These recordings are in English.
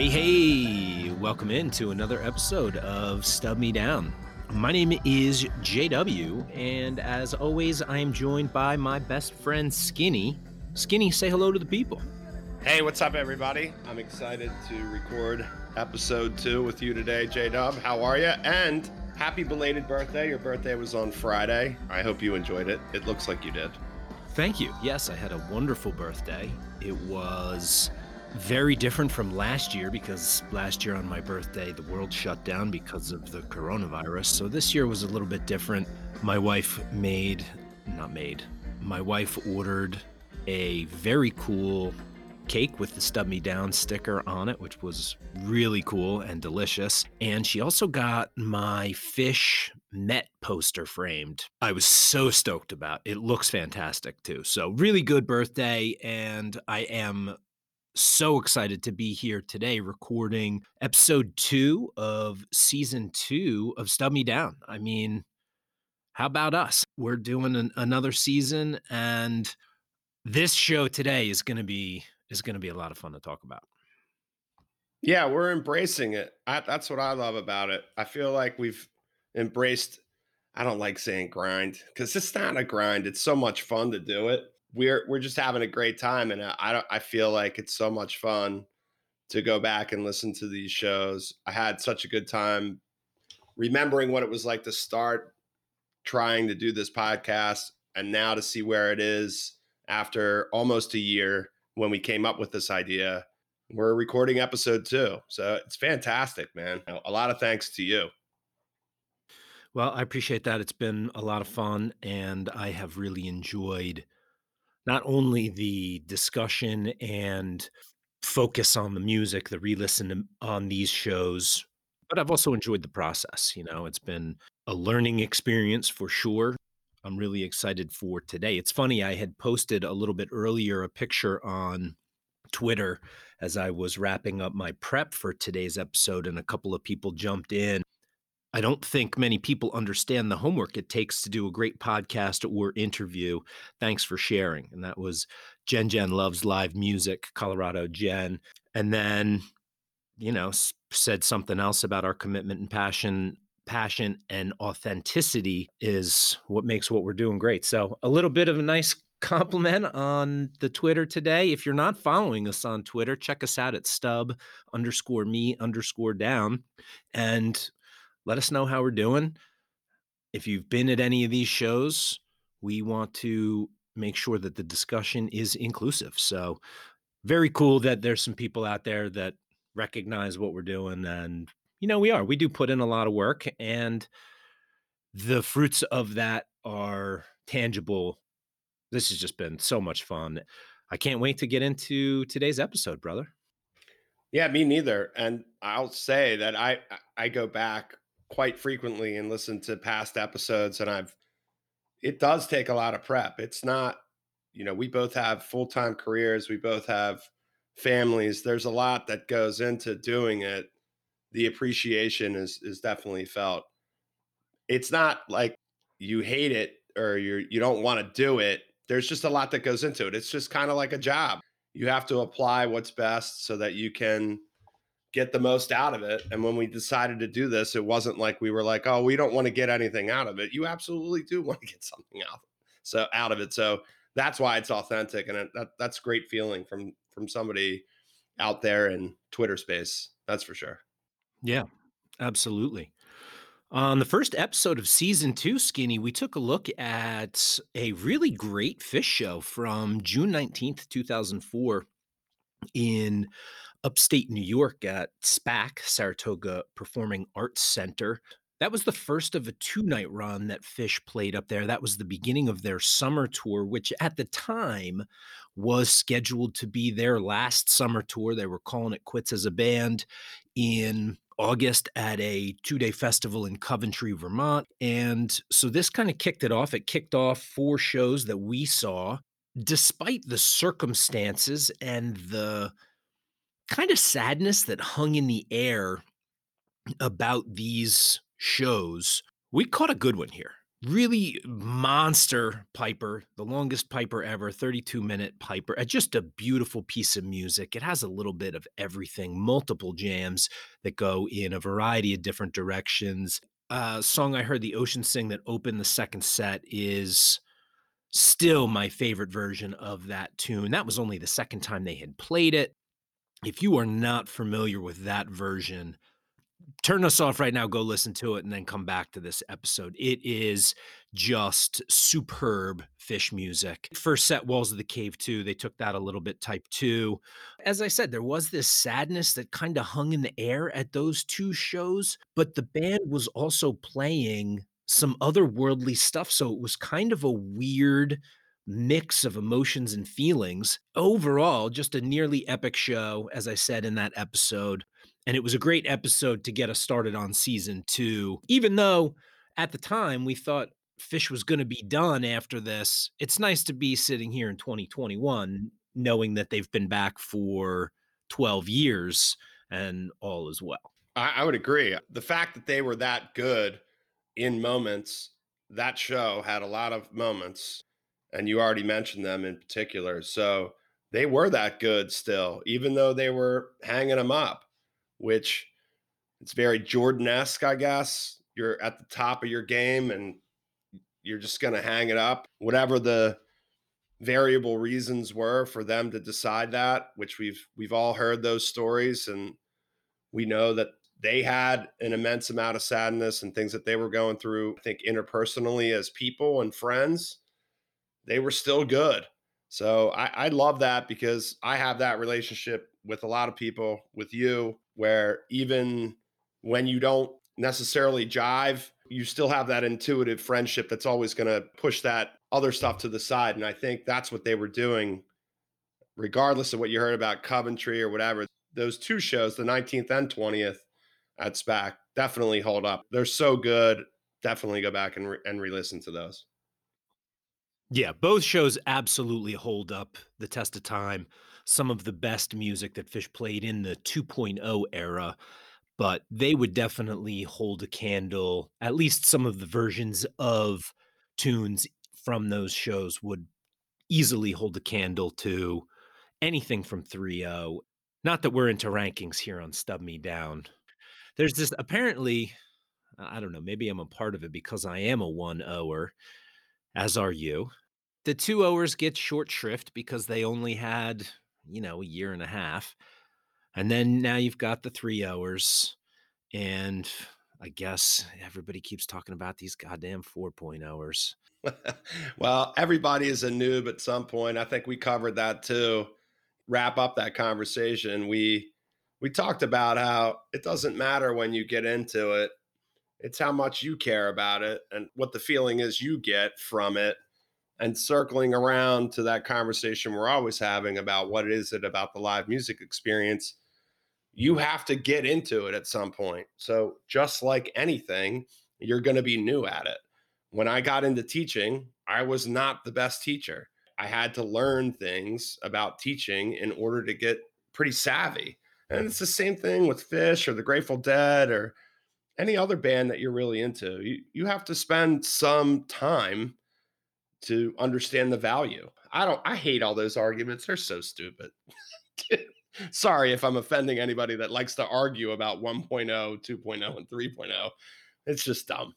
Hey, hey, welcome into another episode of Stub Me Down. My name is JW, and as always, I am joined by my best friend Skinny. Skinny, say hello to the people. Hey, what's up, everybody? I'm excited to record episode two with you today, J Dub. How are you? And happy belated birthday. Your birthday was on Friday. I hope you enjoyed it. It looks like you did. Thank you. Yes, I had a wonderful birthday. It was very different from last year because last year on my birthday, the world shut down because of the coronavirus. So this year was a little bit different. My wife made, not made, my wife ordered a very cool cake with the Stub Me Down sticker on it, which was really cool and delicious. And she also got my Phish Met poster framed. I was so stoked about. It looks fantastic too. So really good birthday and I am so excited to be here today recording episode 2 of season 2 of Stub Me Down. I mean, how about us? We're doing an, another season and this show today is going to be is going to be a lot of fun to talk about. Yeah, we're embracing it. I, that's what I love about it. I feel like we've embraced. I don't like saying grind because it's not a grind. It's so much fun to do it. We're we're just having a great time, and I don't. I feel like it's so much fun to go back and listen to these shows. I had such a good time remembering what it was like to start trying to do this podcast, and now to see where it is after almost a year when we came up with this idea. We're recording episode two. So it's fantastic, man. A lot of thanks to you. Well, I appreciate that. It's been a lot of fun, and I have really enjoyed not only the discussion and focus on the music, the re listen on these shows, but I've also enjoyed the process. You know, it's been a learning experience for sure. I'm really excited for today. It's funny, I had posted a little bit earlier a picture on Twitter as I was wrapping up my prep for today's episode, and a couple of people jumped in. I don't think many people understand the homework it takes to do a great podcast or interview. Thanks for sharing. And that was Jen Jen Loves Live Music, Colorado Jen. And then, you know, said something else about our commitment and passion passion and authenticity is what makes what we're doing great. So, a little bit of a nice compliment on the Twitter today. If you're not following us on Twitter, check us out at stub underscore me underscore down and let us know how we're doing. If you've been at any of these shows, we want to make sure that the discussion is inclusive. So, very cool that there's some people out there that recognize what we're doing and you know, we are. We do put in a lot of work, and the fruits of that are tangible. This has just been so much fun. I can't wait to get into today's episode, brother. Yeah, me neither. And I'll say that I I go back quite frequently and listen to past episodes, and I've it does take a lot of prep. It's not, you know, we both have full time careers, we both have families. There's a lot that goes into doing it the appreciation is is definitely felt. It's not like you hate it or you you don't want to do it. There's just a lot that goes into it. It's just kind of like a job. You have to apply what's best so that you can get the most out of it. And when we decided to do this, it wasn't like we were like, "Oh, we don't want to get anything out of it." You absolutely do want to get something out. So out of it. So that's why it's authentic and it, that that's great feeling from from somebody out there in Twitter space. That's for sure. Yeah, absolutely. On the first episode of season two, Skinny, we took a look at a really great Phish show from June 19th, 2004, in upstate New York at SPAC, Saratoga Performing Arts Center. That was the first of a two night run that Phish played up there. That was the beginning of their summer tour, which at the time was scheduled to be their last summer tour. They were calling it quits as a band in August at a two day festival in Coventry, Vermont. And so this kind of kicked it off. It kicked off four shows that we saw, despite the circumstances and the kind of sadness that hung in the air about these shows. We caught a good one here. really monster piper, the longest piper ever, 32 minute piper. Uh, just a beautiful piece of music. It has a little bit of everything, multiple jams that go in a variety of different directions. A song I heard the Ocean sing that opened the second set is still my favorite version of that tune. That was only the second time they had played it. If you are not familiar with that version, turn us off right now, go listen to it, and then come back to this episode. It is just superb Phish music. First set, Walls of the Cave 2, they took that a little bit type 2. As I said, there was this sadness that kind of hung in the air at those two shows, but the band was also playing some otherworldly stuff. So it was kind of a weird mix of emotions and feelings. Overall, just a nearly epic show, as I said in that episode. And it was a great episode to get us started on season two. Even though at the time we thought Phish was going to be done after this, it's nice to be sitting here in 2021 knowing that they've been back for 12 years and all is well. I, I would agree. The fact that they were that good in moments, that show had a lot of moments, and you already mentioned them in particular. So they were that good still, even though they were hanging them up which it's very Jordan esque, I guess. You're at the top of your game and you're just going to hang it up. Whatever the variable reasons were for them to decide that, which we've we've all heard those stories and we know that they had an immense amount of sadness and things that they were going through, I think interpersonally as people and friends, they were still good. So I, I love that because I have that relationship with a lot of people, with you, where even when you don't necessarily jive, you still have that intuitive friendship that's always going to push that other stuff to the side. And I think that's what they were doing, regardless of what you heard about Coventry or whatever. Those two shows, the 19th and 20th at SPAC, definitely hold up. They're so good. Definitely go back and, re- and re listen to those. Yeah, both shows absolutely hold up the test of time. Some of the best music that Phish played in the 2.0 era, but they would definitely hold a candle. At least some of the versions of tunes from those shows would easily hold a candle to anything from 3.0. Not that we're into rankings here on Stub Me Down. There's this apparently, I don't know, maybe I'm a part of it because I am a 1 as are you. The two owers get short shrift because they only had, you know, a year and a half. And then now you've got the three hours. And I guess everybody keeps talking about these goddamn 4.0 point hours. well, everybody is a noob at some point. I think we covered that too. Wrap up that conversation. We we talked about how it doesn't matter when you get into it. It's how much you care about it and what the feeling is you get from it and circling around to that conversation we're always having about what is it about the live music experience you have to get into it at some point. So just like anything you're going to be new at it. When i got into teaching i was not the best teacher. I had to learn things about teaching in order to get pretty savvy. And it's the same thing with Phish or the grateful dead or any other band that you're really into you, you have to spend some time to understand the value. I don't I hate all those arguments. They're so stupid. Sorry if I'm offending anybody that likes to argue about 1.0, 2.0 and 3.0. It's just dumb.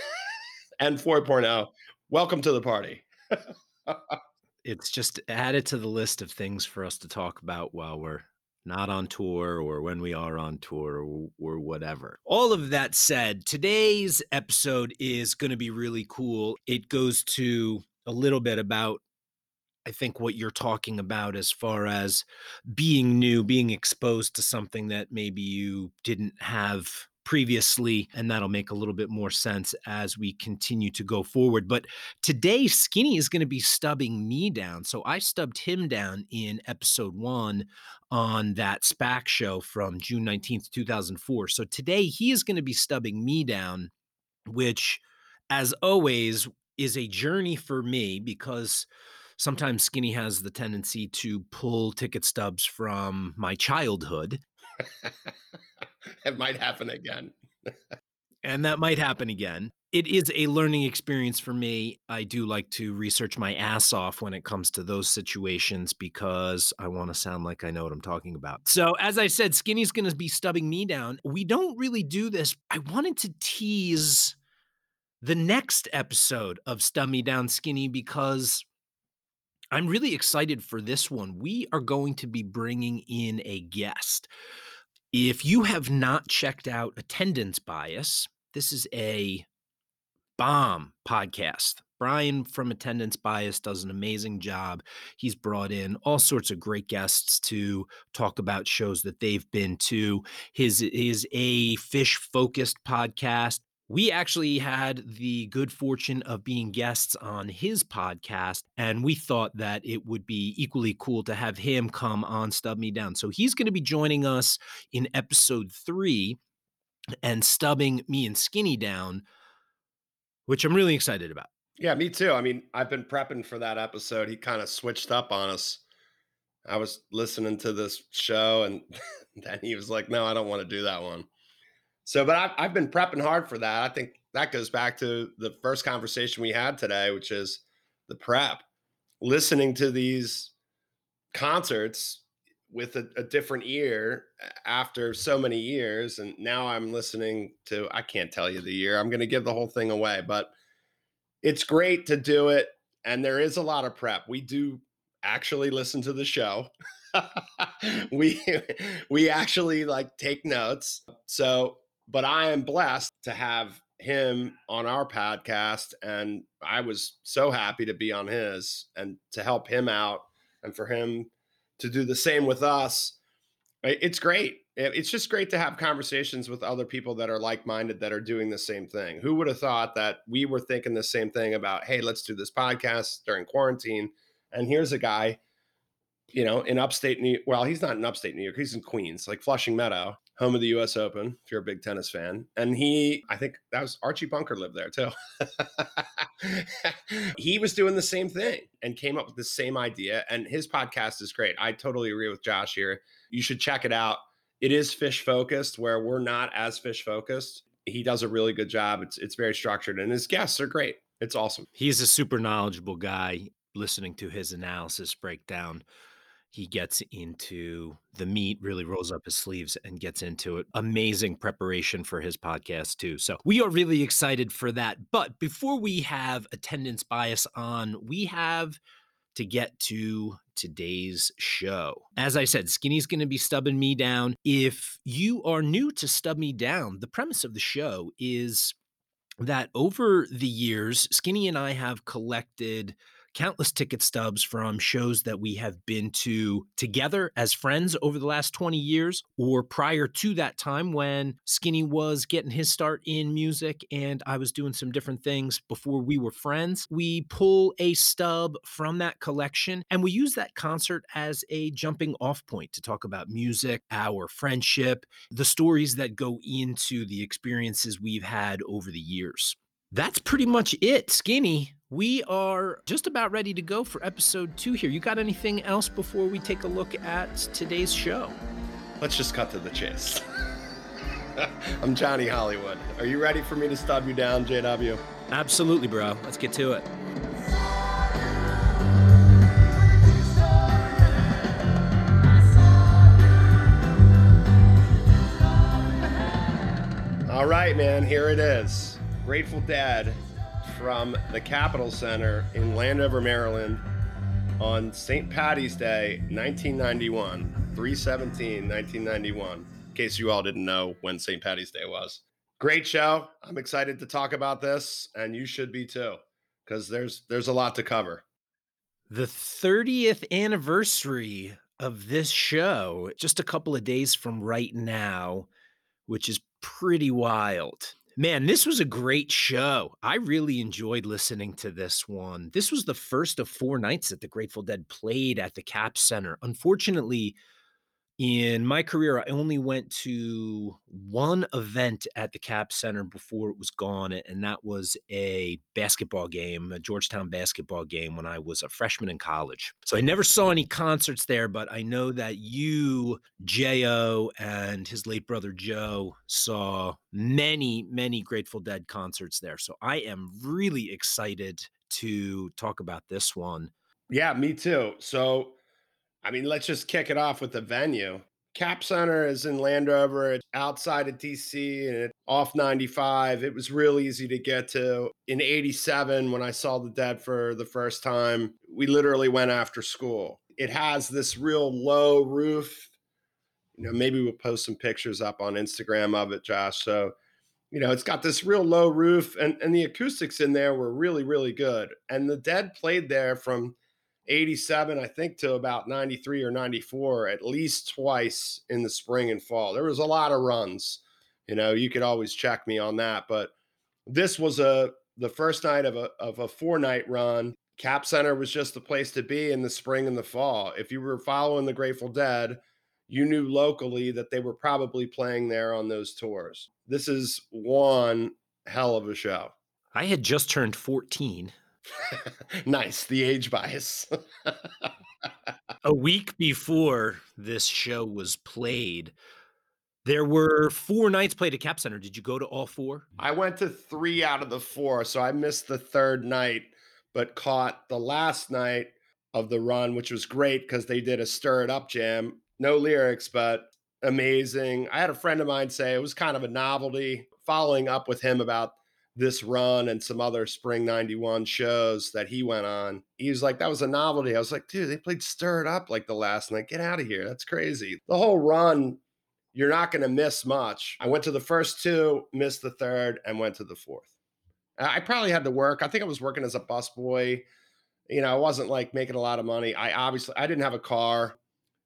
and 4.0. Welcome to the party. it's just added to the list of things for us to talk about while we're not on tour or when we are on tour or, whatever. All of that said, today's episode is going to be really cool. It goes to a little bit about I think what you're talking about as far as being new, being exposed to something that maybe you didn't have previously, and that'll make a little bit more sense as we continue to go forward. But today, Skinny is going to be stubbing me down. So I stubbed him down in episode one on that SPAC show from June 19th, 2004. So today, he is going to be stubbing me down, which, as always, is a journey for me because sometimes Skinny has the tendency to pull ticket stubs from my childhood it might happen again. and that might happen again. It is a learning experience for me. I do like to research my ass off when it comes to those situations because I want to sound like I know what I'm talking about. So, as I said, Skinny's going to be stubbing me down. We don't really do this. I wanted to tease the next episode of Stub Me Down Skinny because I'm really excited for this one. We are going to be bringing in a guest. If you have not checked out Attendance Bias, this is a bomb podcast. Brian from Attendance Bias does an amazing job. He's brought in all sorts of great guests to talk about shows that they've been to. His is a Phish focused podcast. We actually had the good fortune of being guests on his podcast, and we thought that it would be equally cool to have him come on Stub Me Down. So he's going to be joining us in episode three and stubbing me and Skinny down which I'm really excited about. Yeah, me too. I mean, I've been prepping for that episode. He kind of switched up on us. I was listening to this show and then he was like, no, I don't want to do that one. So, but I've, I've been prepping hard for that. I think that goes back to the first conversation we had today, which is the prep. Listening to these concerts with a, a, different ear after so many years and now i'm listening to i can't tell you the year i'm going to give the whole thing away but it's great to do it and there is a lot of prep we do actually listen to the show we we actually like take notes so but i am blessed to have him on our podcast and i was so happy to be on his and to help him out and for him to do the same with us. It's great. It's just great to have conversations with other people that are like minded that are doing the same thing. Who would have thought that we were thinking the same thing about, hey, let's do this podcast during quarantine? And here's a guy, you know, in upstate New. Well, he's not in upstate New York, he's in Queens, like Flushing Meadow, home of the US Open, if you're a big tennis fan. And he, I think that was Archie Bunker lived there too. he was doing the same thing and came up with the same idea. And his podcast is great. I totally agree with Josh here. You should check it out. It is Phish focused, where we're not as Phish focused. He does a really good job. It's it's very structured, and his guests are great. It's awesome. He's a super knowledgeable guy. Listening to his analysis breakdown he gets into the meat, really mm-hmm. rolls up his sleeves and gets into it. Amazing preparation for his podcast, too. So we are really excited for that. But before we have attendance bias on, we have to get to today's show. As I said, Skinny's going to be stubbing me down. If you are new to Stub Me Down, the premise of the show is that over the years, Skinny and I have collected countless ticket stubs from shows that we have been to together as friends over the last 20 years, or prior to that time when Skinny was getting his start in music and I was doing some different things before we were friends. We pull a stub from that collection and we use that concert as a jumping off point to talk about music, our friendship, the stories that go into the experiences we've had over the years. That's pretty much it, Skinny we are just about ready to go for episode two here. You got anything else before we take a look at today's show? Let's just cut to the chase. I'm Johnny Hollywood. Are you ready for me to stub you down, JW? Absolutely, bro. Let's get to it. All right, man, here it is. Grateful Dead from the Capitol Center in Landover, Maryland on St. Patty's Day, 1991, 317, 1991. In case you all didn't know when St. Patty's Day was. Great show. I'm excited to talk about this, and you should be too, because there's there's a lot to cover. The 30th anniversary of this show, just a couple of days from right now, which is pretty wild. Man, this was a great show. I really enjoyed listening to this one. This was the first of four nights that the Grateful Dead played at the Cap Center. Unfortunately, In my career, I only went to 1 event at the Cap Center before it was gone, and that was a basketball game, a Georgetown basketball game when I was a freshman in college. So I never saw any concerts there, but I know that you, J.O., and his late brother Joe saw many, many Grateful Dead concerts there. So I am really excited to talk about this one. Yeah, me too. So, I mean, let's just kick it off with the venue. Cap Center is in Landover. It's outside of DC and it's off 95. It was real easy to get to. In 87, when I saw the dead for the first time, we literally went after school. It has this real low roof. You know, maybe we'll post some pictures up on Instagram of it, Josh. So, you know, it's got this real low roof and, and the acoustics in there were really, really good. And the dead played there from 87, I think, to about 93 or 94, at least twice in the spring and fall. There was a lot of runs. You know, you could always check me on that. But this was a the first night of a of a four night run. Cap Center was just the place to be in the spring and the fall. If you were following the Grateful Dead, you knew locally that they were probably playing there on those tours. This is one hell of a show. I had just turned 14 nice. The age bias. a week before this show was played, there were 4 nights played at Cap Center. Did you go to all 4? I went to 3 out of the 4, so I missed the 3rd night, but caught the last night of the run, which was great because they did a stir it up jam. No lyrics, but amazing. I had a friend of mine say it was kind of a novelty. Following up with him about this run and some other spring 91 shows that he went on. He was like, that was a novelty. I was like, dude, they played Stir It Up like the last night. Get out of here. That's crazy. The whole run, you're not going to miss much. I went to the first two, missed the third, and went to the fourth. I probably had to work. I think I was working as a busboy. You know, I wasn't like making a lot of money. I obviously I didn't have a car,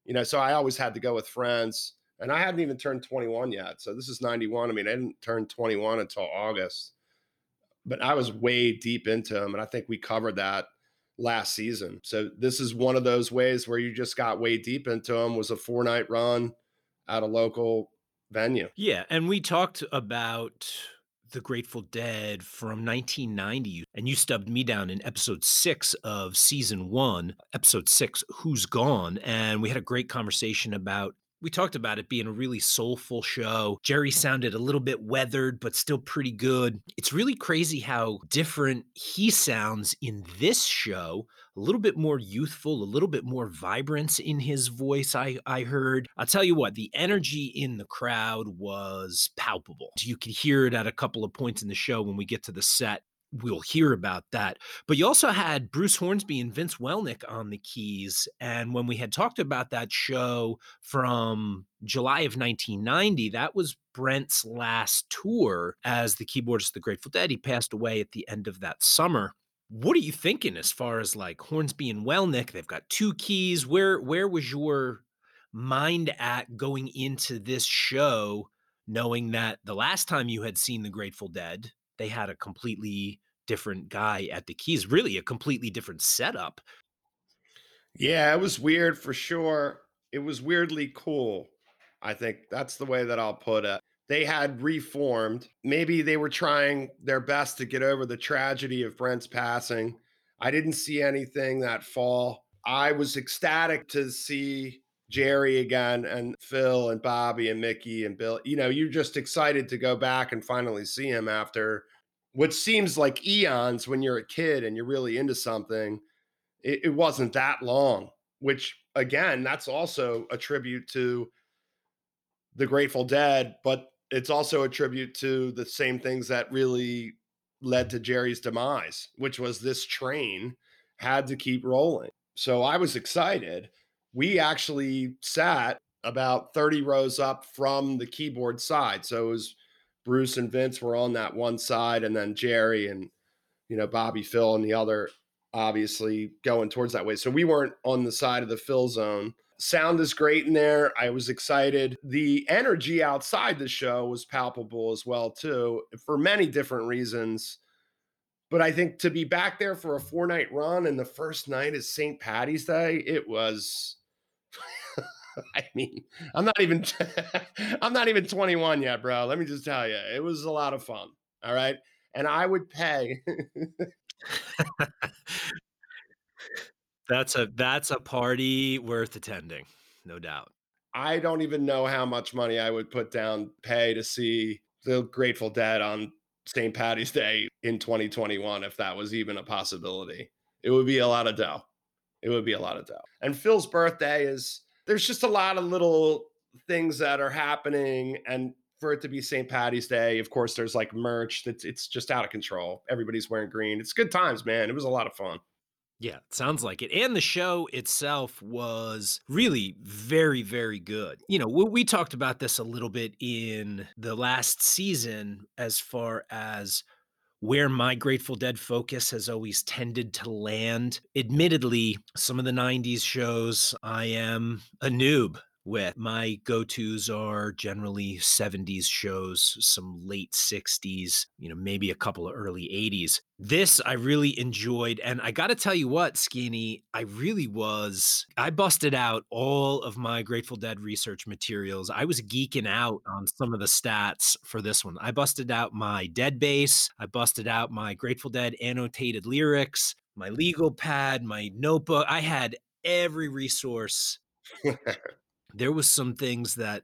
you know, so I always had to go with friends. And I hadn't even turned 21 yet. So this is 91. I mean, I didn't turn 21 until August but I was way deep into him, and I think we covered that last season. So this is one of those ways where you just got way deep into him. Was a four night run at a local venue. Yeah, and we talked about the Grateful Dead from 1990, and you stubbed me down in episode six of season one, episode six, Who's Gone? And we had a great conversation about we talked about it being a really soulful show. Jerry sounded a little bit weathered, but still pretty good. It's really crazy how different he sounds in this show. A little bit more youthful, a little bit more vibrance in his voice, I, I heard. I'll tell you what, the energy in the crowd was palpable. You could hear it at a couple of points in the show when we get to the set we'll hear about that. But you also had Bruce Hornsby and Vince Welnick on the keys. And when we had talked about that show from July of 1990, that was Brent's last tour as the keyboardist of the Grateful Dead. He passed away at the end of that summer. What are you thinking as far as like Hornsby and Welnick? They've got two keys. Where where was your mind at going into this show, knowing that the last time you had seen the Grateful Dead, they had a completely different guy at the keys, really a completely different setup. Yeah, it was weird for sure. It was weirdly cool. I think that's the way that I'll put it. They had reformed. Maybe they were trying their best to get over the tragedy of Brent's passing. I didn't see anything that fall. I was ecstatic to see Jerry again and Phil and Bobby and Mickey and Bill. You know, you're just excited to go back and finally see him after what seems like eons when you're a kid and you're really into something. It, it wasn't that long, which again, that's also a tribute to the Grateful Dead, but it's also a tribute to the same things that really led to Jerry's demise, which was this train had to keep rolling. So I was excited we actually sat about 30 rows up from the keyboard side. So it was Bruce and Vince were on that one side, and then Jerry and you know Bobby Phil and the other obviously going towards that way. So we weren't on the side of the Phil zone. Sound is great in there. I was excited. The energy outside the show was palpable as well too, for many different reasons. But I think to be back there for a four night run and the first night is St. Patty's Day, it was I mean, I'm not even I'm not even 21 yet, bro. Let me just tell you, it was a lot of fun. All right. And I would pay That's a that's a party worth attending, no doubt. I don't even know how much money I would put down pay to see the Grateful Dead on St. Patty's Day in 2021 if that was even a possibility. It would be a lot of dough. It would be a lot of dough. And Phil's birthday is there's just a lot of little things that are happening and for it to be St. Patty's Day, of course, there's like merch that's it's just out of control. Everybody's wearing green. It's good times, man. It was a lot of fun. Yeah, sounds like it. And the show itself was really very, very good. You know, we, we talked about this a little bit in the last season as far as where my Grateful Dead focus has always tended to land. Admittedly, some of the 90s shows, I am a noob with. My go tos are generally 70s shows, some late 60s, you know, maybe a couple of early 80s. This I really enjoyed. And I got to tell you what, Skinny, I really was. I busted out all of my Grateful Dead research materials. I was geeking out on some of the stats for this one. I busted out my Dead Base, I busted out my Grateful Dead annotated lyrics, my legal pad, my notebook. I had every resource there was some things that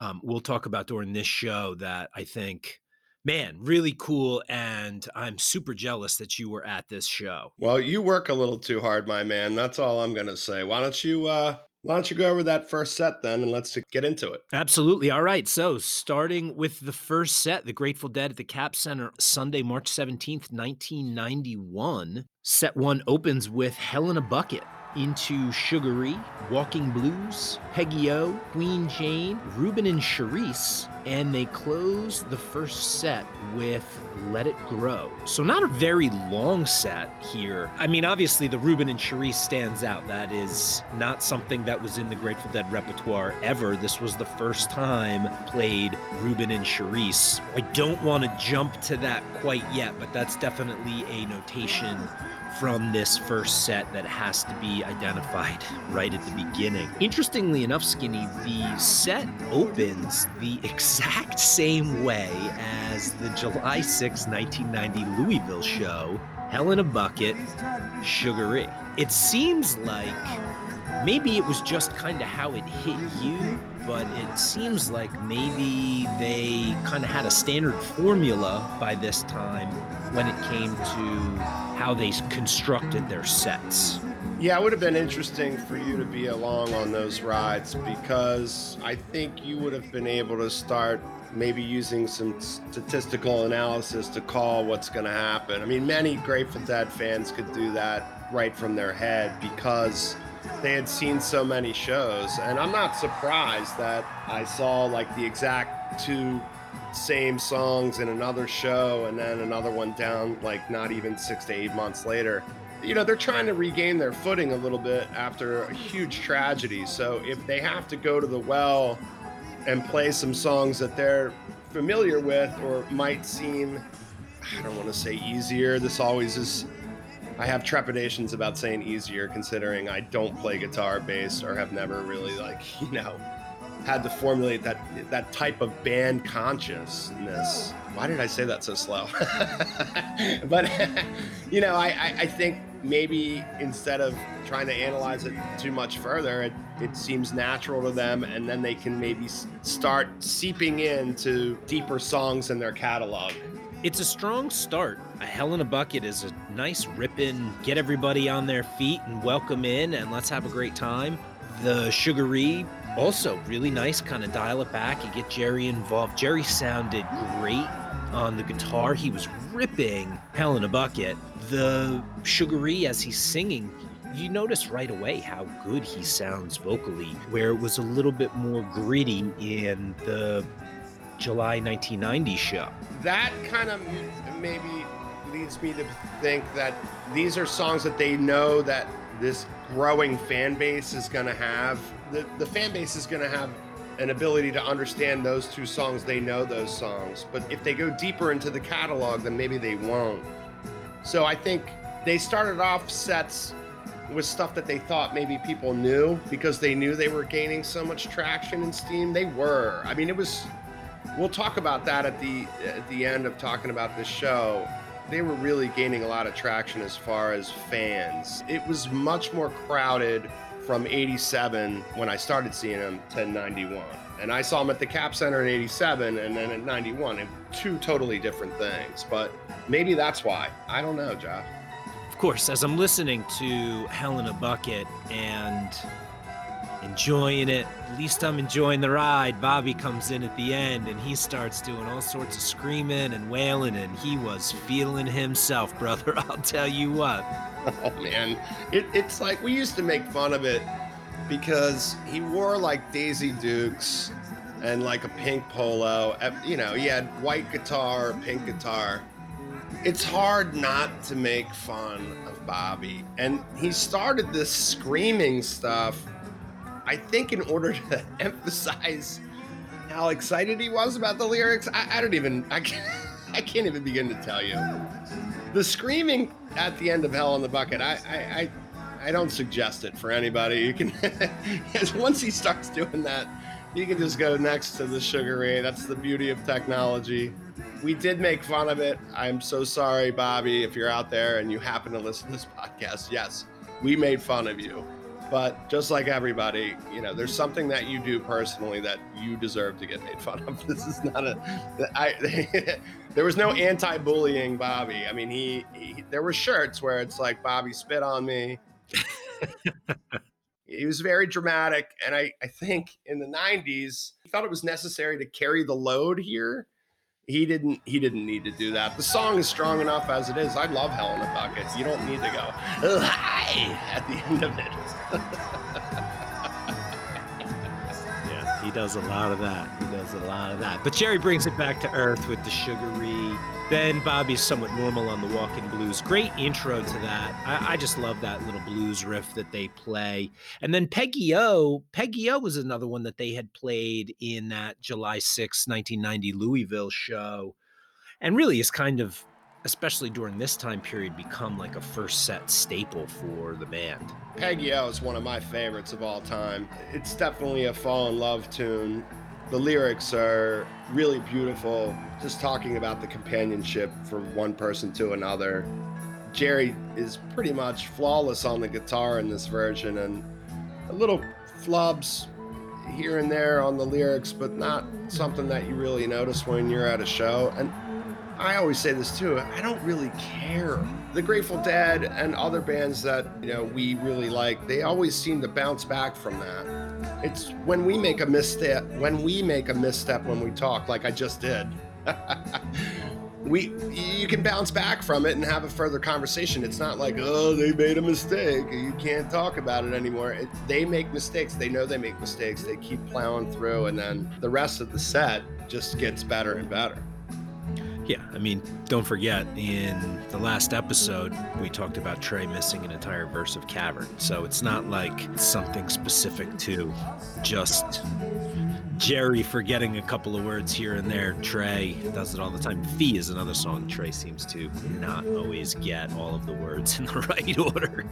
um, we'll talk about during this show that I think, man, really cool. And I'm super jealous that you were at this show. Well, you work a little too hard, my man. That's all I'm going to say. Why don't you uh, why don't you go over that first set then and let's get into it? Absolutely. All right. So, starting with the first set, The Grateful Dead at the Cap Center, Sunday, March 17th, 1991. Set one opens with Hell in a Bucket into Sugaree, Walking Blues, Peggy O, Queen Jane, Ruben and Cherise, and they close the first set with Let It Grow. So, not a very long set here. I mean, obviously, the Ruben and Cherise stands out. That is not something that was in the Grateful Dead repertoire ever. This was the first time played Ruben and Cherise. I don't want to jump to that quite yet, but that's definitely a notation from this first set that has to be identified right at the beginning. Interestingly enough, Skinny, the set opens the exact same way as the July 6, 1990 Louisville show, Hell in a Bucket, Sugaree. It seems like maybe it was just kind of how it hit you, but it seems like maybe they kind of had a standard formula by this time when it came to how they constructed their sets. Yeah, it would have been interesting for you to be along on those rides because I think you would have been able to start maybe using some statistical analysis to call what's going to happen. I mean, many Grateful Dead fans could do that right from their head because they had seen so many shows. And I'm not surprised that I saw like the exact two same songs in another show and then another one down like not even six to eight months later. You know, they're trying to regain their footing a little bit after a huge tragedy. So if they have to go to the well and play some songs that they're familiar with or might seem, I don't want to say easier, this always is I have trepidations about saying easier considering I don't play guitar, bass, or have never really like, you know, had to formulate that that type of band consciousness. Why did I say that so slow? but you know, I, I, I think maybe instead of trying to analyze it too much further, it, it seems natural to them, and then they can maybe start seeping into deeper songs in their catalog. It's a strong start. A Hell in a Bucket is a nice ripping, get everybody on their feet and welcome in and let's have a great time. The Sugaree, also really nice, kind of dial it back and get Jerry involved. Jerry sounded great on the guitar. He was ripping Hell in a Bucket. The Sugaree, as he's singing, you notice right away how good he sounds vocally, where it was a little bit more gritty in the July 1990 show. That kind of maybe leads me to think that these are songs that they know that this growing fan base is going to have. The, the fan base is going to have an ability to understand those two songs. They know those songs. But if they go deeper into the catalog, then maybe they won't. So I think they started off sets with stuff that they thought maybe people knew because they knew they were gaining so much traction and steam. They were. I mean, it was. We'll talk about that at the at the end of talking about this show. They were really gaining a lot of traction as far as fans. It was much more crowded from 87 when I started seeing them to 91. And I saw them at the Cap Center in 87 and then at 91. and Two totally different things. But maybe that's why. I don't know, Josh. Of course, as I'm listening to Hell in a Bucket and enjoying it, at least I'm enjoying the ride. Bobby comes in at the end and he starts doing all sorts of screaming and wailing, and he was feeling himself, brother. I'll tell you what. Oh man, it, it's like we used to make fun of it because he wore like Daisy Dukes and like a pink polo. You know, he had white guitar, pink guitar. It's hard not to make fun of Bobby. And he started this screaming stuff, I think, in order to emphasize how excited he was about the lyrics. I, I don't even, I can't, I can't even begin to tell you. The screaming at the end of Hell in the Bucket, I, I, I I don't suggest it for anybody. You can once he starts doing that, you can just go next to the Sugaree. That's the beauty of technology. We did make fun of it. I'm so sorry, Bobby, if you're out there and you happen to listen to this podcast. Yes, we made fun of you. But just like everybody, you know, there's something that you do personally that you deserve to get made fun of. This is not a. I. there was no anti-bullying Bobby. I mean, he, he. There were shirts where it's like Bobby spit on me he was very dramatic. And I, I think in the 90s, he thought it was necessary to carry the load here. He didn't he didn't need to do that. The song is strong enough as it is. I love Hell in a Bucket. You don't need to go at the end of it. does a lot of that. He does a lot of that. But Jerry brings it back to earth with the Sugaree. Then Bobby's somewhat normal on the walking blues. Great intro to that. I, I, just love that little blues riff that they play. And then Peggy O, Peggy O was another one that they had played in that July 6, 1990 Louisville show. And really is kind of especially during this time period, become like a first set staple for the band. Peggy O is one of my favorites of all time. It's definitely a fall in love tune. The lyrics are really beautiful, just talking about the companionship from one person to another. Jerry is pretty much flawless on the guitar in this version, and a little flubs here and there on the lyrics, but not something that you really notice when you're at a show. And I always say this too. I don't really care. The Grateful Dead and other bands that you know we really like, they always seem to bounce back from that. It's when we make a misstep, when we make a misstep when we talk, like I just did. we you can bounce back from it and have a further conversation. It's not like oh they made a mistake, you can't talk about it anymore. It, they make mistakes. They know they make mistakes. They keep plowing through, and then the rest of the set just gets better and better. Yeah, I mean, don't forget, in the last episode, we talked about Trey missing an entire verse of Cavern. So it's not like something specific to just Jerry forgetting a couple of words here and there. Trey does it all the time. Fee is another song Trey seems to not always get all of the words in the right order.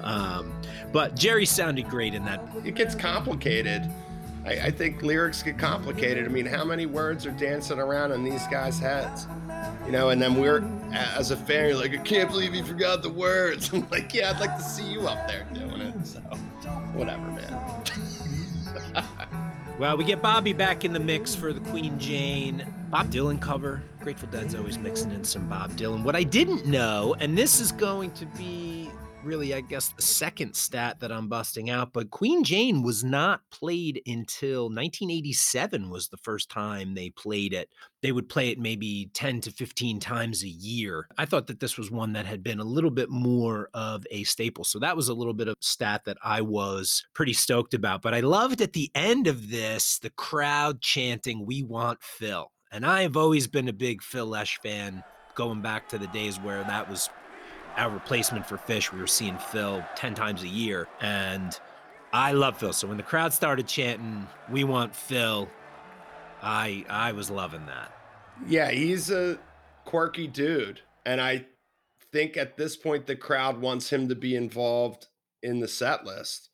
Um, but Jerry sounded great in that. It gets complicated I, I think lyrics get complicated. I mean, how many words are dancing around in these guys' heads? You know, and then we're as a fan, you're like, I can't believe you forgot the words. I'm like, yeah, I'd like to see you up there doing it. So, whatever, man. well, we get Bobby back in the mix for the Queen Jane Bob Dylan cover. Grateful Dead's always mixing in some Bob Dylan. What I didn't know, and this is going to be really, I guess, the second stat that I'm busting out. But Queen Jane was not played until 1987 was the first time they played it. They would play it maybe 10 to 15 times a year. I thought that this was one that had been a little bit more of a staple. So that was a little bit of stat that I was pretty stoked about. But I loved at the end of this the crowd chanting, We want Phil. And I have always been a big Phil Lesh fan going back to the days where that was our replacement for Phish. We were seeing Phil 10 times a year. And I love Phil. So when the crowd started chanting, We want Phil, I I was loving that. Yeah, he's a quirky dude. And I think at this point the crowd wants him to be involved in the set list.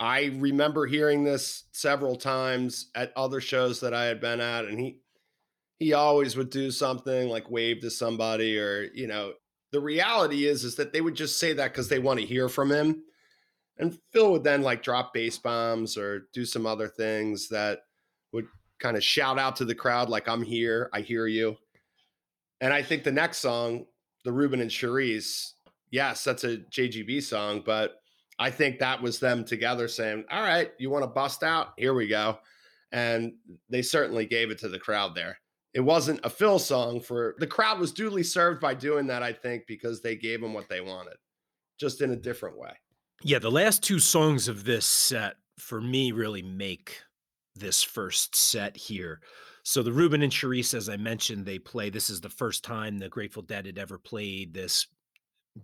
I remember hearing this several times at other shows that I had been at, and he he always would do something like wave to somebody, or you know, the reality is is that they would just say that because they want to hear from him. And Phil would then like drop bass bombs or do some other things that would kind of shout out to the crowd, like, I'm here, I hear you. And I think the next song, the Ruben and Cherise, yes, that's a JGB song, but I think that was them together saying, All right, you want to bust out? Here we go. And they certainly gave it to the crowd there. It wasn't a Phil song for the crowd was duly served by doing that, I think, because they gave them what they wanted, just in a different way. Yeah, the last two songs of this set for me really make this first set here. So the Ruben and Cherise, as I mentioned, they play. This is the first time the Grateful Dead had ever played this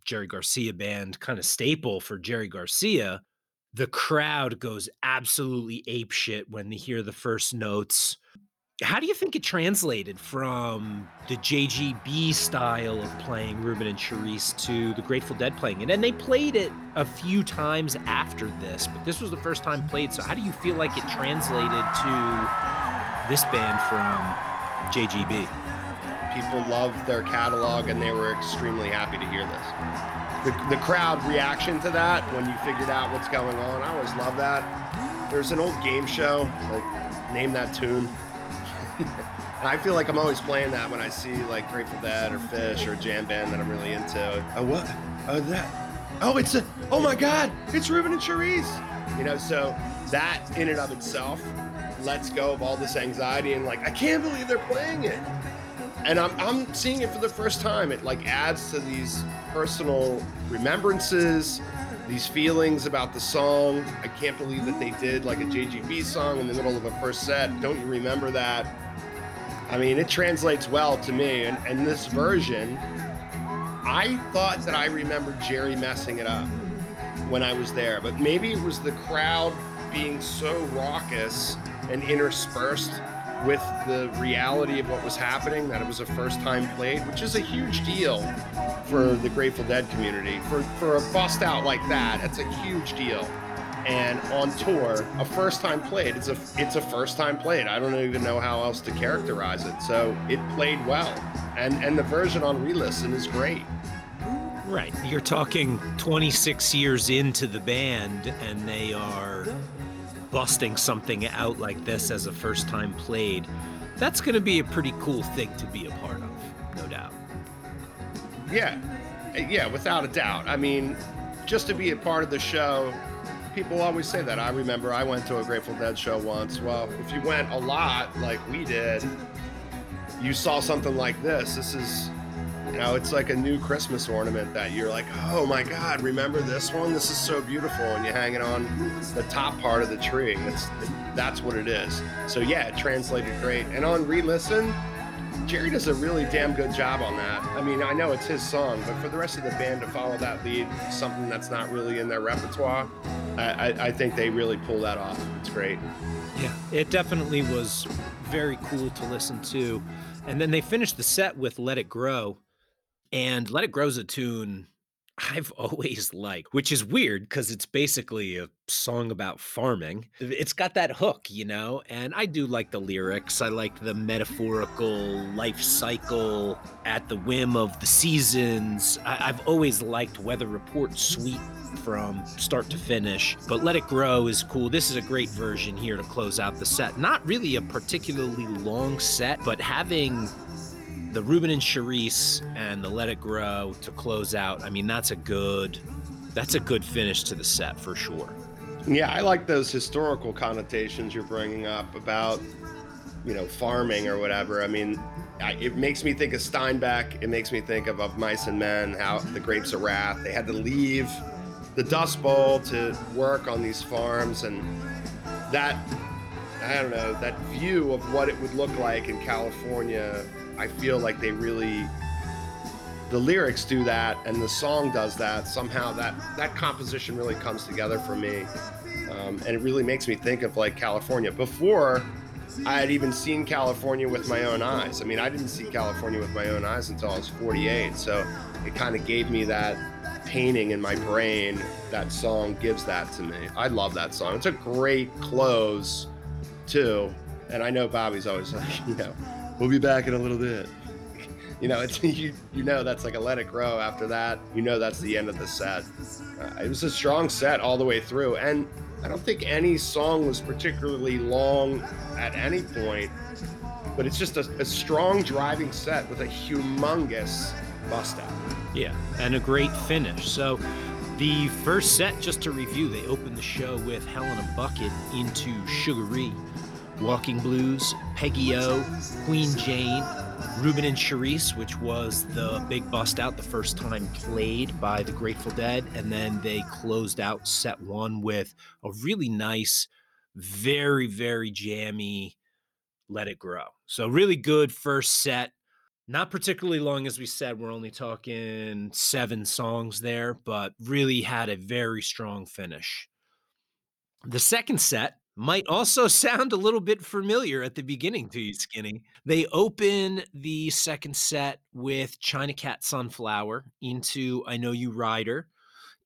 Jerry Garcia band, kind of staple for Jerry Garcia. The crowd goes absolutely ape shit when they hear the first notes. How do you think it translated from the JGB style of playing Ruben and Cherise to the Grateful Dead playing it? And they played it a few times after this, but this was the first time played. So how do you feel like it translated to this band from JGB? People loved their catalog and they were extremely happy to hear this. The, the crowd reaction to that when you figured out what's going on, I always love that. There's an old game show, like Name That Tune I feel like I'm always playing that when I see like Grateful Dead or Phish or a jam band that I'm really into. Oh what? Oh that? Oh it's a oh my god! It's Ruben and Cherise. You know, so that in and of itself lets go of all this anxiety and like I can't believe they're playing it. And I'm I'm seeing it for the first time. It like adds to these personal remembrances these feelings about the song. I can't believe that they did like a JGB song in the middle of a first set. Don't you remember that? I mean, it translates well to me. And, and this version, I thought that I remembered Jerry messing it up when I was there, but maybe it was the crowd being so raucous and interspersed with the reality of what was happening that it was a first time played, which is a huge deal for the Grateful Dead community. For for a bust out like that, it's a huge deal and on tour, a first time played. It's a it's a first time played. I don't even know how else to characterize it. So it played well, and and the version on re-listen is great. Right, you're talking 26 years into the band, and they are busting something out like this as a first time played. That's going to be a pretty cool thing to be a part of, no doubt. Yeah, yeah, without a doubt. I mean, just to be a part of the show people always say that. I remember I went to a Grateful Dead show once. Well, if you went a lot like we did, you saw something like this. This is, you know, it's like a new Christmas ornament that you're like, oh my God, remember this one? This is so beautiful. And you hang it on the top part of the tree. It's, that's what it is. So yeah, it translated great. And on re listen, Jerry does a really damn good job on that. I mean, I know it's his song, but for the rest of the band to follow that lead, something that's not really in their repertoire, I, I, think they really pull that off. It's great. Yeah, it definitely was very cool to listen to. And then they finished the set with Let It Grow. And Let It Grow's a tune I've always liked, which is weird because it's basically a song about farming. It's got that hook, you know, and I do like the lyrics. I like the metaphorical life cycle at the whim of the seasons. I- have always liked Weather Report Suite from start to finish, but Let It Grow is cool. This is a great version here to close out the set. Not really a particularly long set, but having the Ruben and Cherise and the Let It Grow to close out. I mean, that's a good that's a good finish to the set for sure. Yeah, I like those historical connotations you're bringing up about you know farming or whatever. I mean, it makes me think of Steinbeck. It makes me think of of Mice and Men. How the Grapes of Wrath. They had to leave the Dust Bowl to work on these farms, and that I don't know that view of what it would look like in California I feel like they really the lyrics do that and the song does that. Somehow that that composition really comes together for me. Um, and it really makes me think of like california. Before i had even seen california with my own eyes. I mean i didn't see california with my own eyes until i was 48 so it kind of gave me that painting in my brain, that song gives that to me. I love that song. It's a great close, too. And I know Bobby's always like, you know, we'll be back in a little bit. You know, it's you, you know that's like a let it grow after that. You know that's the end of the set. Uh, it was a strong set all the way through. And I don't think any song was particularly long at any point, but it's just a, a strong driving set with a humongous bust out. Yeah, and a great finish. So the first set, just to review, they opened the show with Hell in a Bucket into Sugaree, Walking Blues, Peggy O, Queen Jane, Ruben and Cherise, which was the big bust out the first time played by the Grateful Dead. And then they closed out set one with a really nice, very, very jammy Let It Grow. So, really good first set. Not particularly long, as we said. We're only talking seven songs there, but really had a very strong finish. The second set might also sound a little bit familiar at the beginning to you, Skinny. They open the second set with China Cat Sunflower into I Know You Rider,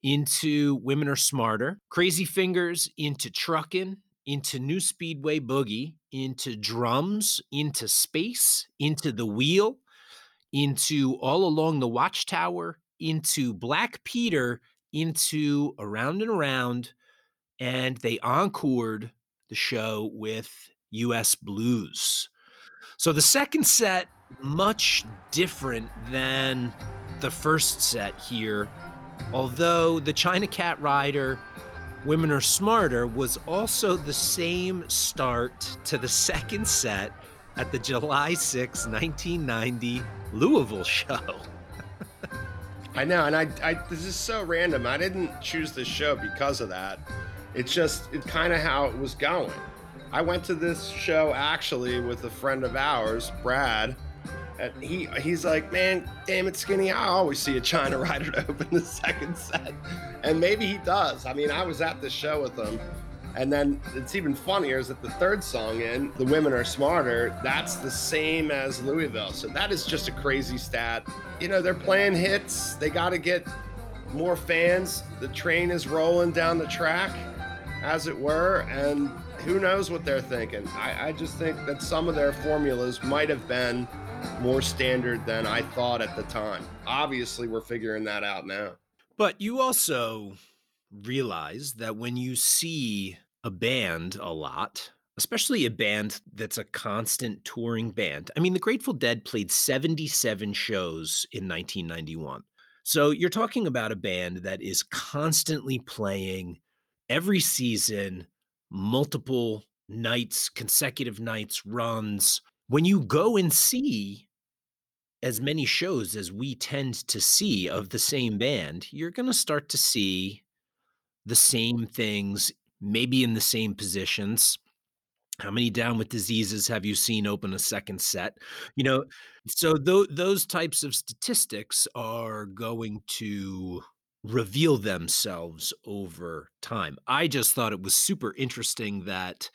into Women Are Smarter, Crazy Fingers into Truckin', into New Speedway Boogie, into Drums, into Space, into The Wheel, into All Along the Watchtower, into Black Peter, into Around and Around, and they encored the show with US Blues. So the second set, much different than the first set here. Although the China Cat Rider, Women Are Smarter, was also the same start to the second set at the July 6, 1990 Louisville show. I know, and I, I, this is so random. I didn't choose this show because of that. It's just it's kind of how it was going. I went to this show actually with a friend of ours, Brad, and he he's like, man, damn it, Skinny, I always see a China Rider to open the second set, and maybe he does. I mean, I was at the show with him. And then it's even funnier is that the third song in, The Women Are Smarter, that's the same as Louisville. So that is just a crazy stat. You know, they're playing hits. They got to get more fans. The train is rolling down the track as it were, and who knows what they're thinking. I, I just think that some of their formulas might have been more standard than I thought at the time. Obviously, we're figuring that out now. But you also realize that when you see a band a lot, especially a band that's a constant touring band. I mean, the Grateful Dead played 77 shows in 1991. So you're talking about a band that is constantly playing every season, multiple nights, consecutive nights, runs. When you go and see as many shows as we tend to see of the same band, you're going to start to see the same things, maybe in the same positions. How many down with diseases have you seen open a second set? You know, so th- those types of statistics are going to reveal themselves over time. I just thought it was super interesting that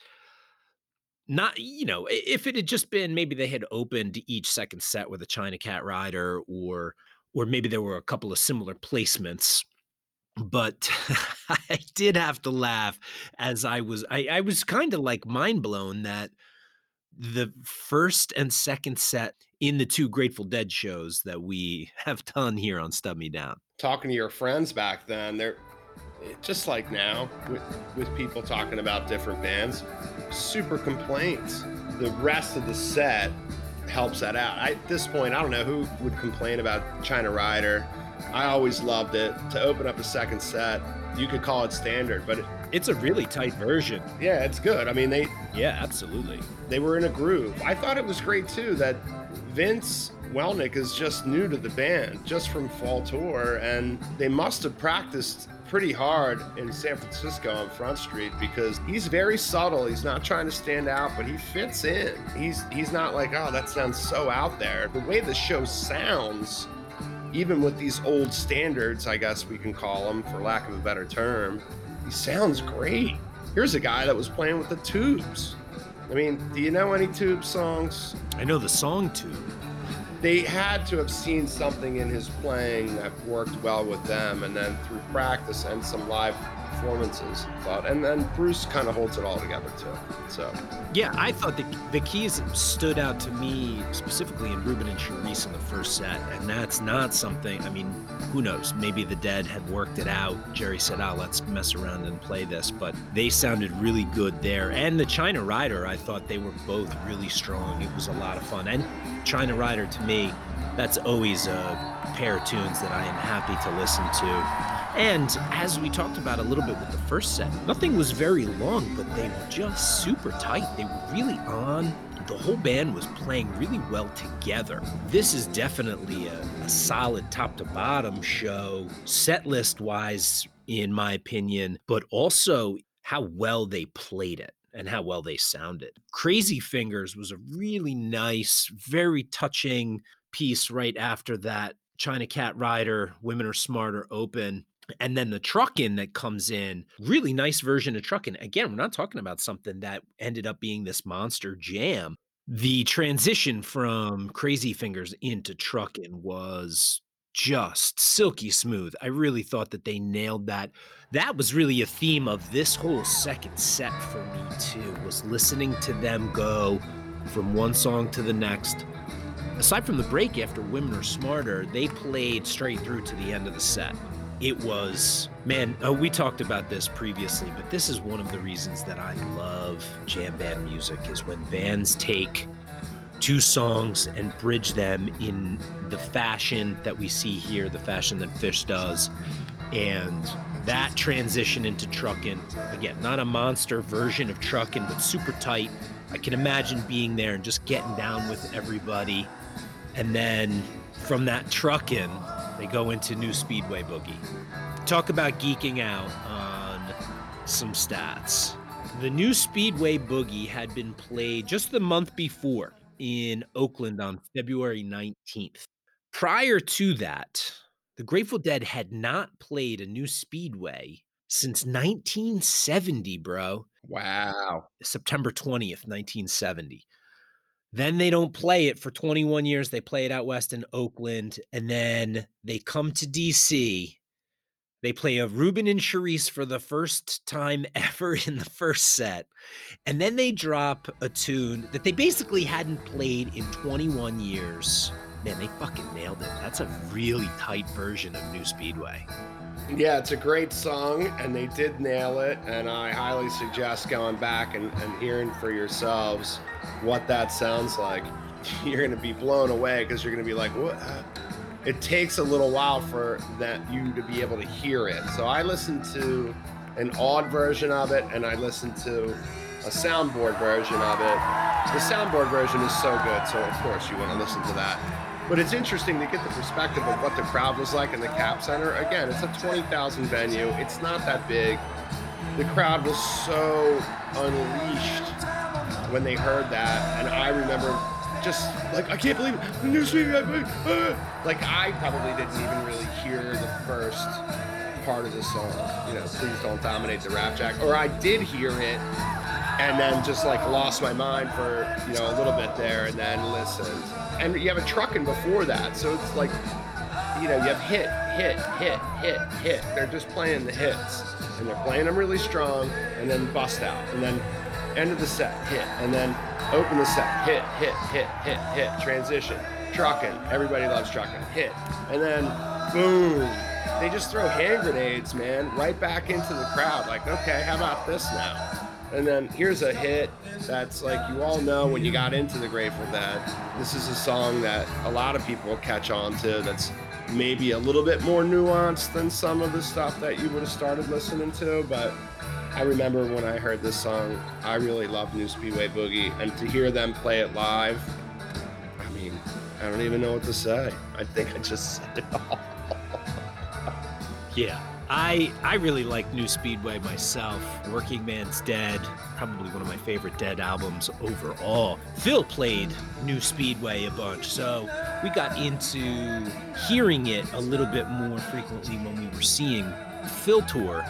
not you know if it had just been maybe they had opened each second set with a China Cat Rider or or maybe there were a couple of similar placements but I did have to laugh as I was I, I was kind of like mind blown that the first and second set in the two Grateful Dead shows that we have done here on Stub Me Down. Talking to your friends back then, they're eh, just like now with, with people talking about different bands, super complaints. The rest of the set helps that out. I, at this point, I don't know who would complain about China Rider. I always loved it. To open up a second set, you could call it standard, but it, it's a really tight version. Yeah, it's good. I mean, they yeah, absolutely. They were in a groove. I thought it was great too that Vince Welnick is just new to the band, just from Fall Tour, and they must have practiced pretty hard in San Francisco on Front Street because he's very subtle. He's not trying to stand out, but he fits in. He's he's not like, oh, that sounds so out there. The way the show sounds, even with these old standards, I guess we can call them, for lack of a better term, he sounds great. Here's a guy that was playing with the tubes. I mean, do you know any tube songs? I know the song tube. they had to have seen something in his playing that worked well with them, and then through practice and some live performances, thought, and then Bruce kind of holds it all together too. So Yeah, I thought the the keys stood out to me specifically in Ruben and Cherise in the first set, and that's not something. I mean, who knows? Maybe the Dead had worked it out. Jerry said, "Oh, let's mess around and play this," but they sounded really good there. And the China Rider, I thought they were both really strong. It was a lot of fun. And China Rider, to me, that's always a pair of tunes that I am happy to listen to. And as we talked about a little bit with the first set, nothing was very long, but they were just super tight. They were really on. The whole band was playing really well together. This is definitely a, a solid top to bottom show, set list wise, in my opinion, but also how well they played it and how well they sounded. Crazy Fingers was a really nice, very touching piece right after that China Cat Rider, Women Are Smarter open. And then the truckin that comes in, really nice version of truckin. Again, we're not talking about something that ended up being this monster jam. The transition from Crazy Fingers into truckin was just silky smooth. I really thought that they nailed that. That was really a theme of this whole second set for me too, was listening to them go from one song to the next. Aside from the break after Women Are Smarter, they played straight through to the end of the set it was man oh, we talked about this previously but this is one of the reasons that i love jam band music is when bands take two songs and bridge them in the fashion that we see here the fashion that Phish does and that transition into truckin again not a monster version of truckin but super tight. I can imagine being there and just getting down with everybody. And then from that truckin they go into New Speedway Boogie. Talk about geeking out on some stats. The New Speedway Boogie had been played just the month before in Oakland on February 19th. Prior to that, the Grateful Dead had not played a new Speedway since 1970, bro. Wow. September 20th, 1970. Then they don't play it for 21 years. They play it out west in Oakland, and then they come to DC. They play a Ruben and Cherise for the first time ever in the first set. And then they drop a tune that they basically hadn't played in 21 years. Man, they fucking nailed it. That's a really tight version of New Speedway. Yeah, it's a great song, and they did nail it. And I highly suggest going back and, and hearing for yourselves what that sounds like. You're going to be blown away because you're going to be like, what? It takes a little while for that you to be able to hear it. So I listened to an odd version of it, and I listened to a soundboard version of it. The soundboard version is so good, so of course you want to listen to that. But it's interesting to get the perspective of what the crowd was like in the Cap Center. Again, it's a 20,000 venue. It's not that big. The crowd was so unleashed when they heard that, and I remember just like I can't believe it. New uh, uh, uh. Like I probably didn't even really hear the first part of the song. You know, please don't dominate the rap jack. Or I did hear it and then just like lost my mind for you know a little bit there and then listened and you have a truckin before that so it's like you know you have hit hit hit hit hit. They're just playing the hits. And they're playing them really strong and then bust out. And then end of the set hit. And then open the set hit hit hit hit hit. Transition. Truckin everybody loves truckin hit. And then boom. They just throw hand grenades man right back into the crowd. Like okay how about this now and then here's a hit that's like you all know when you got into the Grateful Dead. This is a song that a lot of people catch on to that's maybe a little bit more nuanced than some of the stuff that you would have started listening to. But I remember when I heard this song, I really loved New Speedway Boogie. And to hear them play it live, I mean, I don't even know what to say. I think I just said it all. yeah. I I really like New Speedway myself. Workingman's Dead, probably one of my favorite Dead albums overall. Phil played New Speedway a bunch, so we got into hearing it a little bit more frequently when we were seeing Phil tour.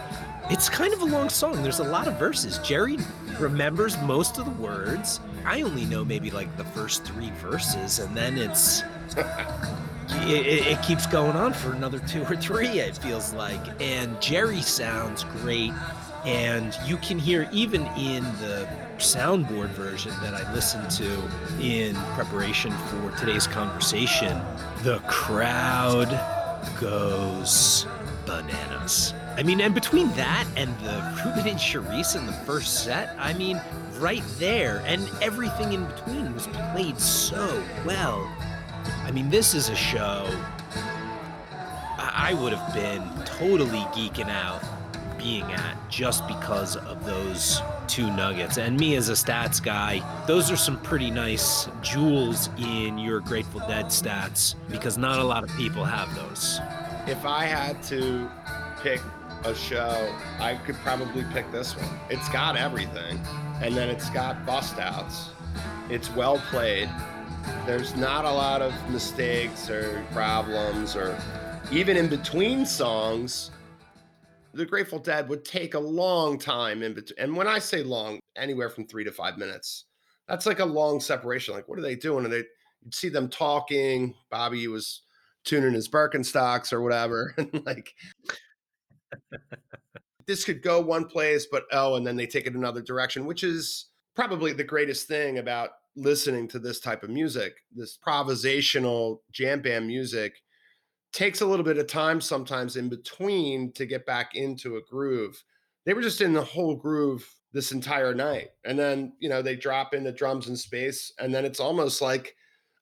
It's kind of a long song. There's a lot of verses. Jerry remembers most of the words. I only know maybe like the first three verses, and then it's it, it, it keeps going on for another two or three, it feels like. And Jerry sounds great. And you can hear, even in the soundboard version that I listened to in preparation for today's conversation, the crowd goes bananas. I mean, and between that and the Ruben and Cherise in the first set, I mean, right there, and everything in between was played so well. I mean, this is a show I would have been totally geeking out being at just because of those two nuggets. And me as a stats guy, those are some pretty nice jewels in your Grateful Dead stats because not a lot of people have those. If I had to pick a show, I could probably pick this one. It's got everything. And then it's got bust outs. It's well played. There's not a lot of mistakes or problems or even in between songs, the Grateful Dead would take a long time in between. And when I say long, anywhere from three to five minutes, that's like a long separation. Like, what are they doing? And they, you'd see them talking. Bobby was tuning his Birkenstocks or whatever. And like, this could go one place, but oh, and then they take it another direction, which is probably the greatest thing about listening to this type of music, this improvisational jam band music takes a little bit of time sometimes in between to get back into a groove. They were just in the whole groove this entire night. And then, you know, they drop in the drums in space and then it's almost like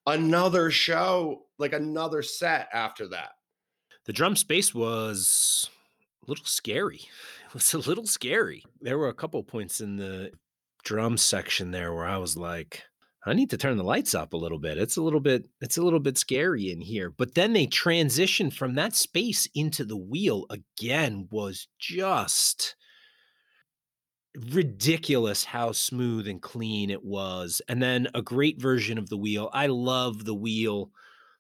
another show, like another set after that. The drum space was a little scary. It was a little scary. There were a couple points in the drum section there where I was like, I need to turn the lights up a little bit. It's a little bit it's a little bit scary in here. But then they transition from that space into the wheel again was just ridiculous how smooth and clean it was. And then a great version of the wheel. I love the wheel.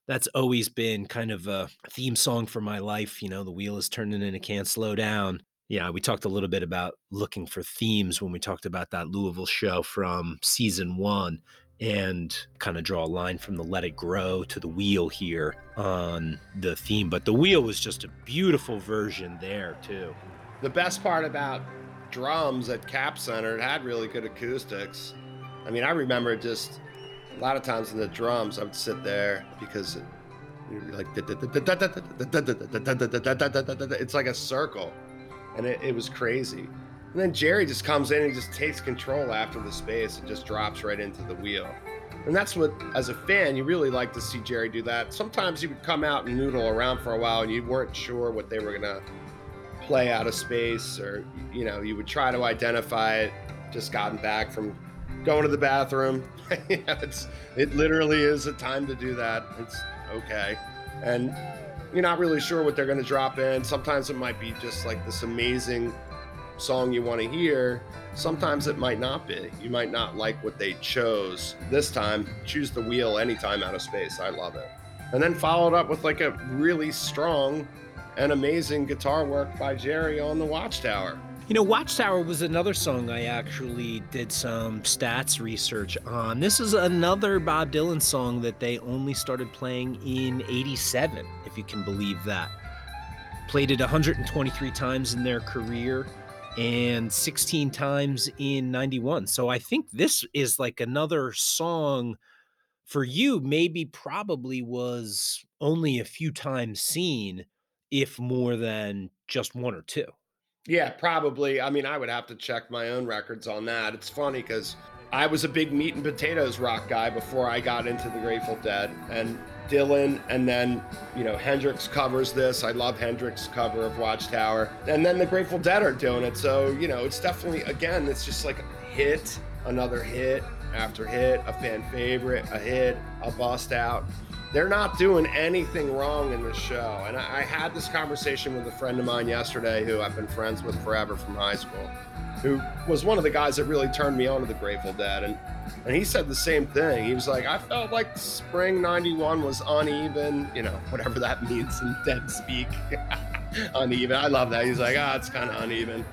That's always been kind of a theme song for my life. You know, the wheel is turning and it can't slow down. Yeah, we talked a little bit about looking for themes when we talked about that Louisville show from season one and kind of draw a line from the let it grow to the wheel here on the theme but the wheel was just a beautiful version there too. The best part about drums at cap center it had really good acoustics. I mean i remember just a lot of times in the drums i would sit there because like it's like a circle and it, it was crazy and then Jerry just comes in and just takes control after the space and just drops right into the wheel. And that's what, as a fan, you really like to see Jerry do that. Sometimes he would come out and noodle around for a while and you weren't sure what they were going to play out of space or, you know, you would try to identify it, just gotten back from going to the bathroom. it's, it literally is a time to do that. It's okay. And you're not really sure what they're going to drop in. Sometimes it might be just like this amazing song you want to hear, sometimes it might not be. You might not like what they chose. This time, choose the wheel anytime out of space. I love it. And then followed up with like a really strong and amazing guitar work by Jerry on the Watchtower. You know, Watchtower was another song I actually did some stats research on. This is another Bob Dylan song that they only started playing in 87, if you can believe that. Played it 123 times in their career and 16 times in 91. So I think this is like another song for you, maybe probably was only a few times seen, if more than just one or two. Yeah, probably. I mean, I would have to check my own records on that. It's funny because I was a big meat and potatoes rock guy before I got into the Grateful Dead. And Dylan, and then you know Hendrix covers this. I love Hendrix cover of Watchtower, and then the Grateful Dead are doing it. So you know it's definitely again it's just like a hit, another hit after hit, a fan favorite, a hit, a bust out. They're not doing anything wrong in this show. And I, I had this conversation with a friend of mine yesterday who I've been friends with forever from high school who was one of the guys that really turned me on to the Grateful Dead. And, and he said the same thing. He was like, I felt like spring 91 was uneven, you know, whatever that means in dead speak. uneven. I love that. He's like, ah, oh, it's kind of uneven.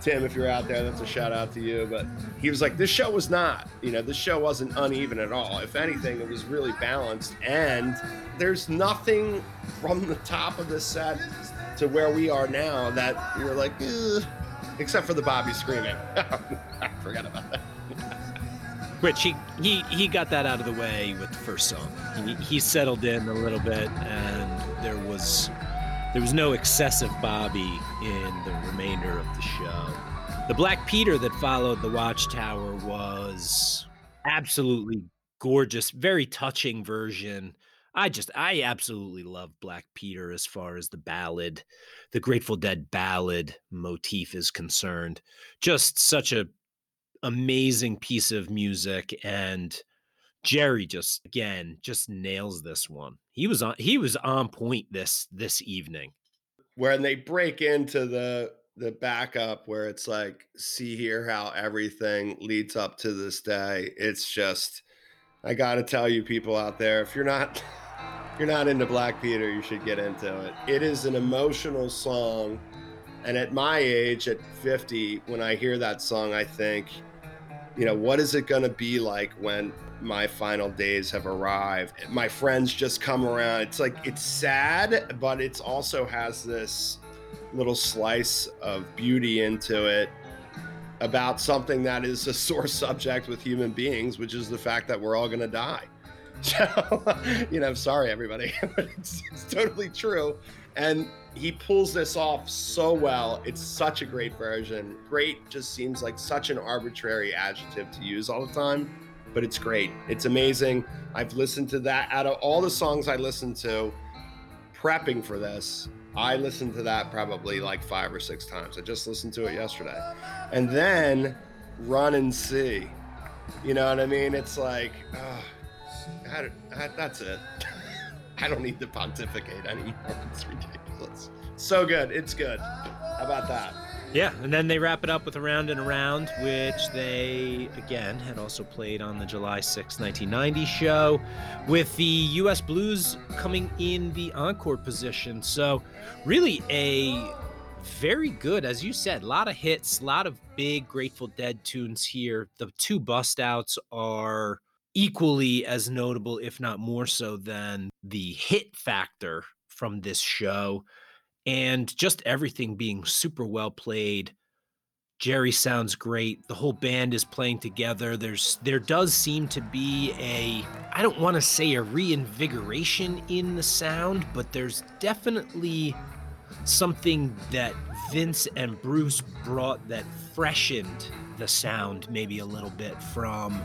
Tim, if you're out there, that's a shout out to you. But he was like, this show was not, you know, this show wasn't uneven at all. If anything, it was really balanced. And there's nothing from the top of the set to where we are now that you're like, Ugh. Except for the Bobby screaming. I forgot about that. Which he, he he got that out of the way with the first song. He, he settled in a little bit, and there was there was no excessive Bobby in the remainder of the show. The Black Peter that followed the Watchtower was absolutely gorgeous, very touching version. I just I absolutely love Black Peter as far as the ballad, the Grateful Dead ballad motif is concerned. Just such a amazing piece of music and Jerry just again just nails this one. He was on he was on point this this evening. When they break into the the backup where it's like see here how everything leads up to this day. It's just I got to tell you people out there if you're not if you're not into Black Peter, you should get into it. It is an emotional song and at my age at 50 when I hear that song I think you know, what is it to be like when my final days have arrived? My friends just come around. It's like, it's sad, but it's also has this little slice of beauty into it about something that is a sore subject with human beings, which is the fact that we're all going to die. So, you know, sorry, everybody, but it's, it's totally true. And he pulls this off so well. It's such a great version. Great just seems like such an arbitrary adjective to use all the time, but it's great. It's amazing. I've listened to that out of all the songs I listened to prepping for this. I listened to that probably like five or six times. I just listened to it yesterday. And then run and see. You know what I mean? It's like, uh, I, I, that's it. I don't need to pontificate anymore. It's ridiculous. So good. It's good. How about that? Yeah, and then they wrap it up with Around and Around, which they, again, had also played on the July 6, 1990 show, with the U.S. Blues coming in the encore position. So, really, a very good, as you said, a lot of hits, a lot of big Grateful Dead tunes here. The two bust outs are equally as notable, if not more so, than the hit factor from this show and just everything being super well played. Jerry sounds great. The whole band is playing together. There's there does seem to be a I don't want to say a reinvigoration in the sound, but there's definitely something that Vince and Bruce brought that freshened the sound maybe a little bit from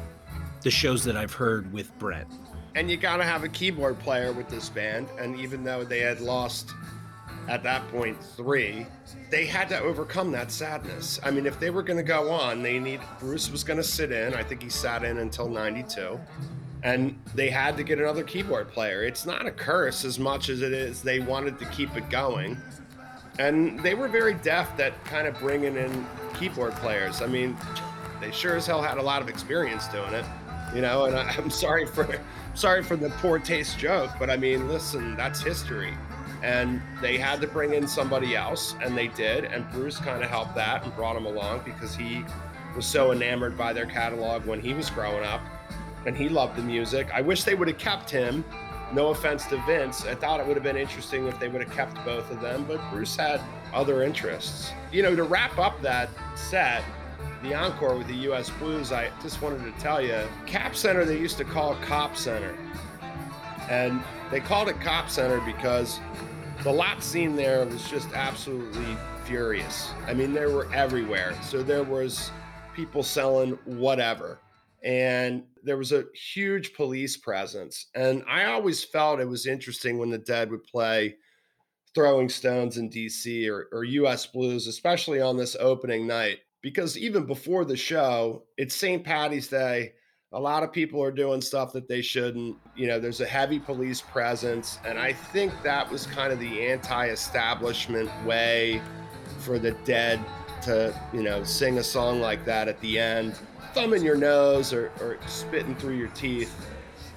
the shows that I've heard with Brent. And you got to have a keyboard player with this band. And even though they had lost at that point three, they had to overcome that sadness. I mean, if they were going to go on, they need Bruce was going to sit in. I think he sat in until 92. And they had to get another keyboard player. It's not a curse as much as it is they wanted to keep it going. And they were very deft at kind of bringing in keyboard players. I mean, they sure as hell had a lot of experience doing it you know. And I, am sorry for sorry for the poor taste joke, but I mean, listen, that's history. And they had to bring in somebody else, and they did. And Bruce kind of helped that and brought him along because he was so enamored by their catalog when he was growing up, and he loved the music. I wish they would have kept him. No offense to Vince, I thought it would have been interesting if they would have kept both of them, but Bruce had other interests. You know, to wrap up that set, the encore with the U.S. Blues, I just wanted to tell you, Cap Center they used to call Cop Center, and they called it Cop Center because the lot scene there was just absolutely furious. I mean, they were everywhere. So there was people selling whatever, and there was a huge police presence. And I always felt it was interesting when the Dead would play throwing stones in DC or, or US Blues, especially on this opening night because even before the show, it's St. Patty's Day. A lot of people are doing stuff that they shouldn't. You know, there's a heavy police presence. And I think that was kind of the anti establishment way for the dead to, you know, sing a song like that at the end, thumbing your nose or, or spitting through your teeth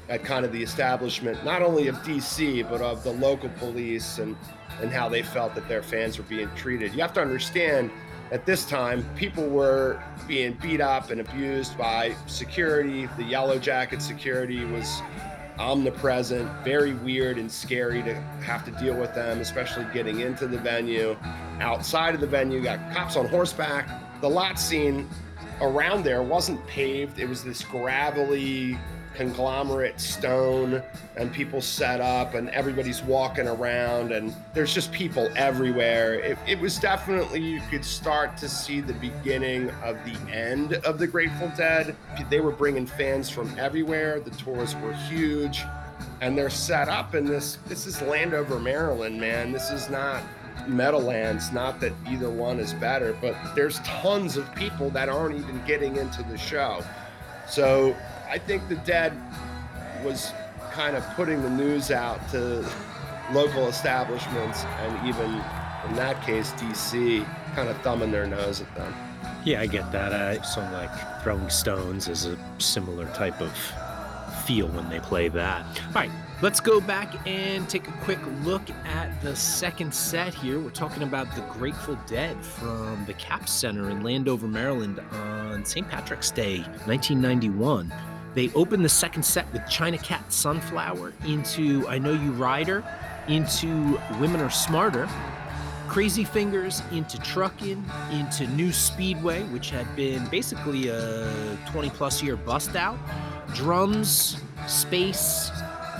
at kind of the establishment, not only of DC, but of the local police and, and how they felt that their fans were being treated. You have to understand at this time, people were being beat up and abused by security. The Yellow Jacket security was omnipresent, very weird and scary to have to deal with them, especially getting into the venue. Outside of the venue, got cops on horseback. The lot scene around there wasn't paved, it was this gravelly, conglomerate stone and people set up and everybody's walking around and there's just people everywhere. It, it, was definitely, you could start to see the beginning of the end of the Grateful Dead. They were bringing fans from everywhere. The tours were huge and they're set up in this, this is Landover, Maryland, man. This is not Meadowlands. Not that either one is better, but there's tons of people that aren't even getting into the show. So I think the Dead was kind of putting the news out to local establishments and even in that case DC kind of thumbing their nose at them. Yeah, I get that. Uh, something like throwing stones is a similar type of feel when they play that. All right, let's go back and take a quick look at the second set here. We're talking about the Grateful Dead from the Cap Center in Landover, Maryland on St. Patrick's Day, 1991. They opened the second set with China Cat Sunflower into I Know You Rider, into Women Are Smarter, Crazy Fingers into Truckin', into New Speedway, which had been basically a 20 plus year bust out, drums, space,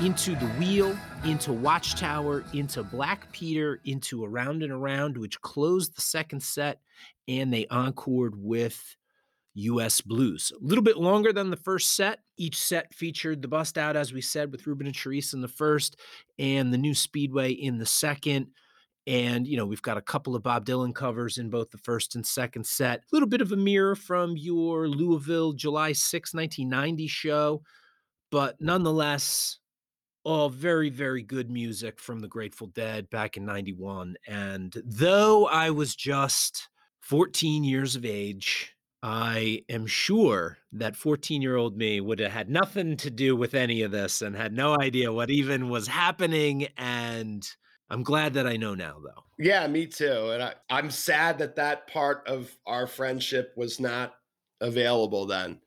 into the wheel, into Watchtower, into Black Peter, into Around and Around, which closed the second set, and they encored with US Blues. A little bit longer than the first set. Each set featured the bust out, as we said, with Ruben and Cherise in the first, and the new Speedway in the second. And, you know, we've got a couple of Bob Dylan covers in both the first and second set. A little bit of a mirror from your Louisville July 6, 1990 show, but nonetheless, all very, very good music from the Grateful Dead back in 91. And though I was just 14 years of age, I am sure that 14 year old me would have had nothing to do with any of this and had no idea what even was happening. And I'm glad that I know now, though. Yeah, me too. And I, I'm sad that that part of our friendship was not available then.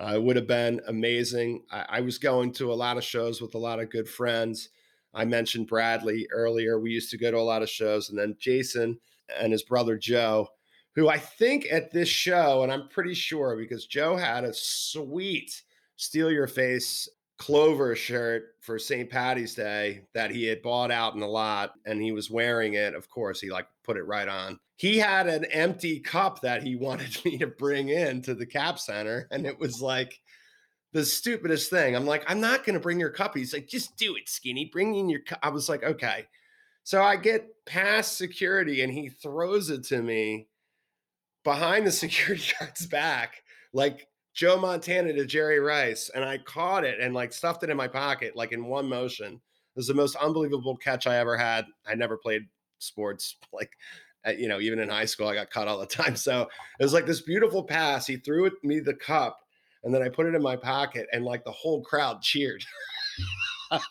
Uh, it would have been amazing. I, I was going to a lot of shows with a lot of good friends. I mentioned Bradley earlier. We used to go to a lot of shows. And then Jason and his brother Joe who I think at this show, and I'm pretty sure because Joe had a sweet Steal Your Face Clover shirt for St. Patty's Day that he had bought out in the lot and he was wearing it. Of course, he like put it right on. He had an empty cup that he wanted me to bring in to the cap center. And it was like the stupidest thing. I'm like, I'm not going to bring your cup. He's like, just do it, skinny. Bring in your cup. I was like, okay. So I get past security and he throws it to me behind the security guard's back, like Joe Montana to Jerry Rice, and I caught it and like stuffed it in my pocket, like in one motion. It was the most unbelievable catch I ever had. I never played sports, like you know, even in high school, I got caught all the time. So it was like this beautiful pass. He threw it me the cup, and then I put it in my pocket, and like the whole crowd cheered.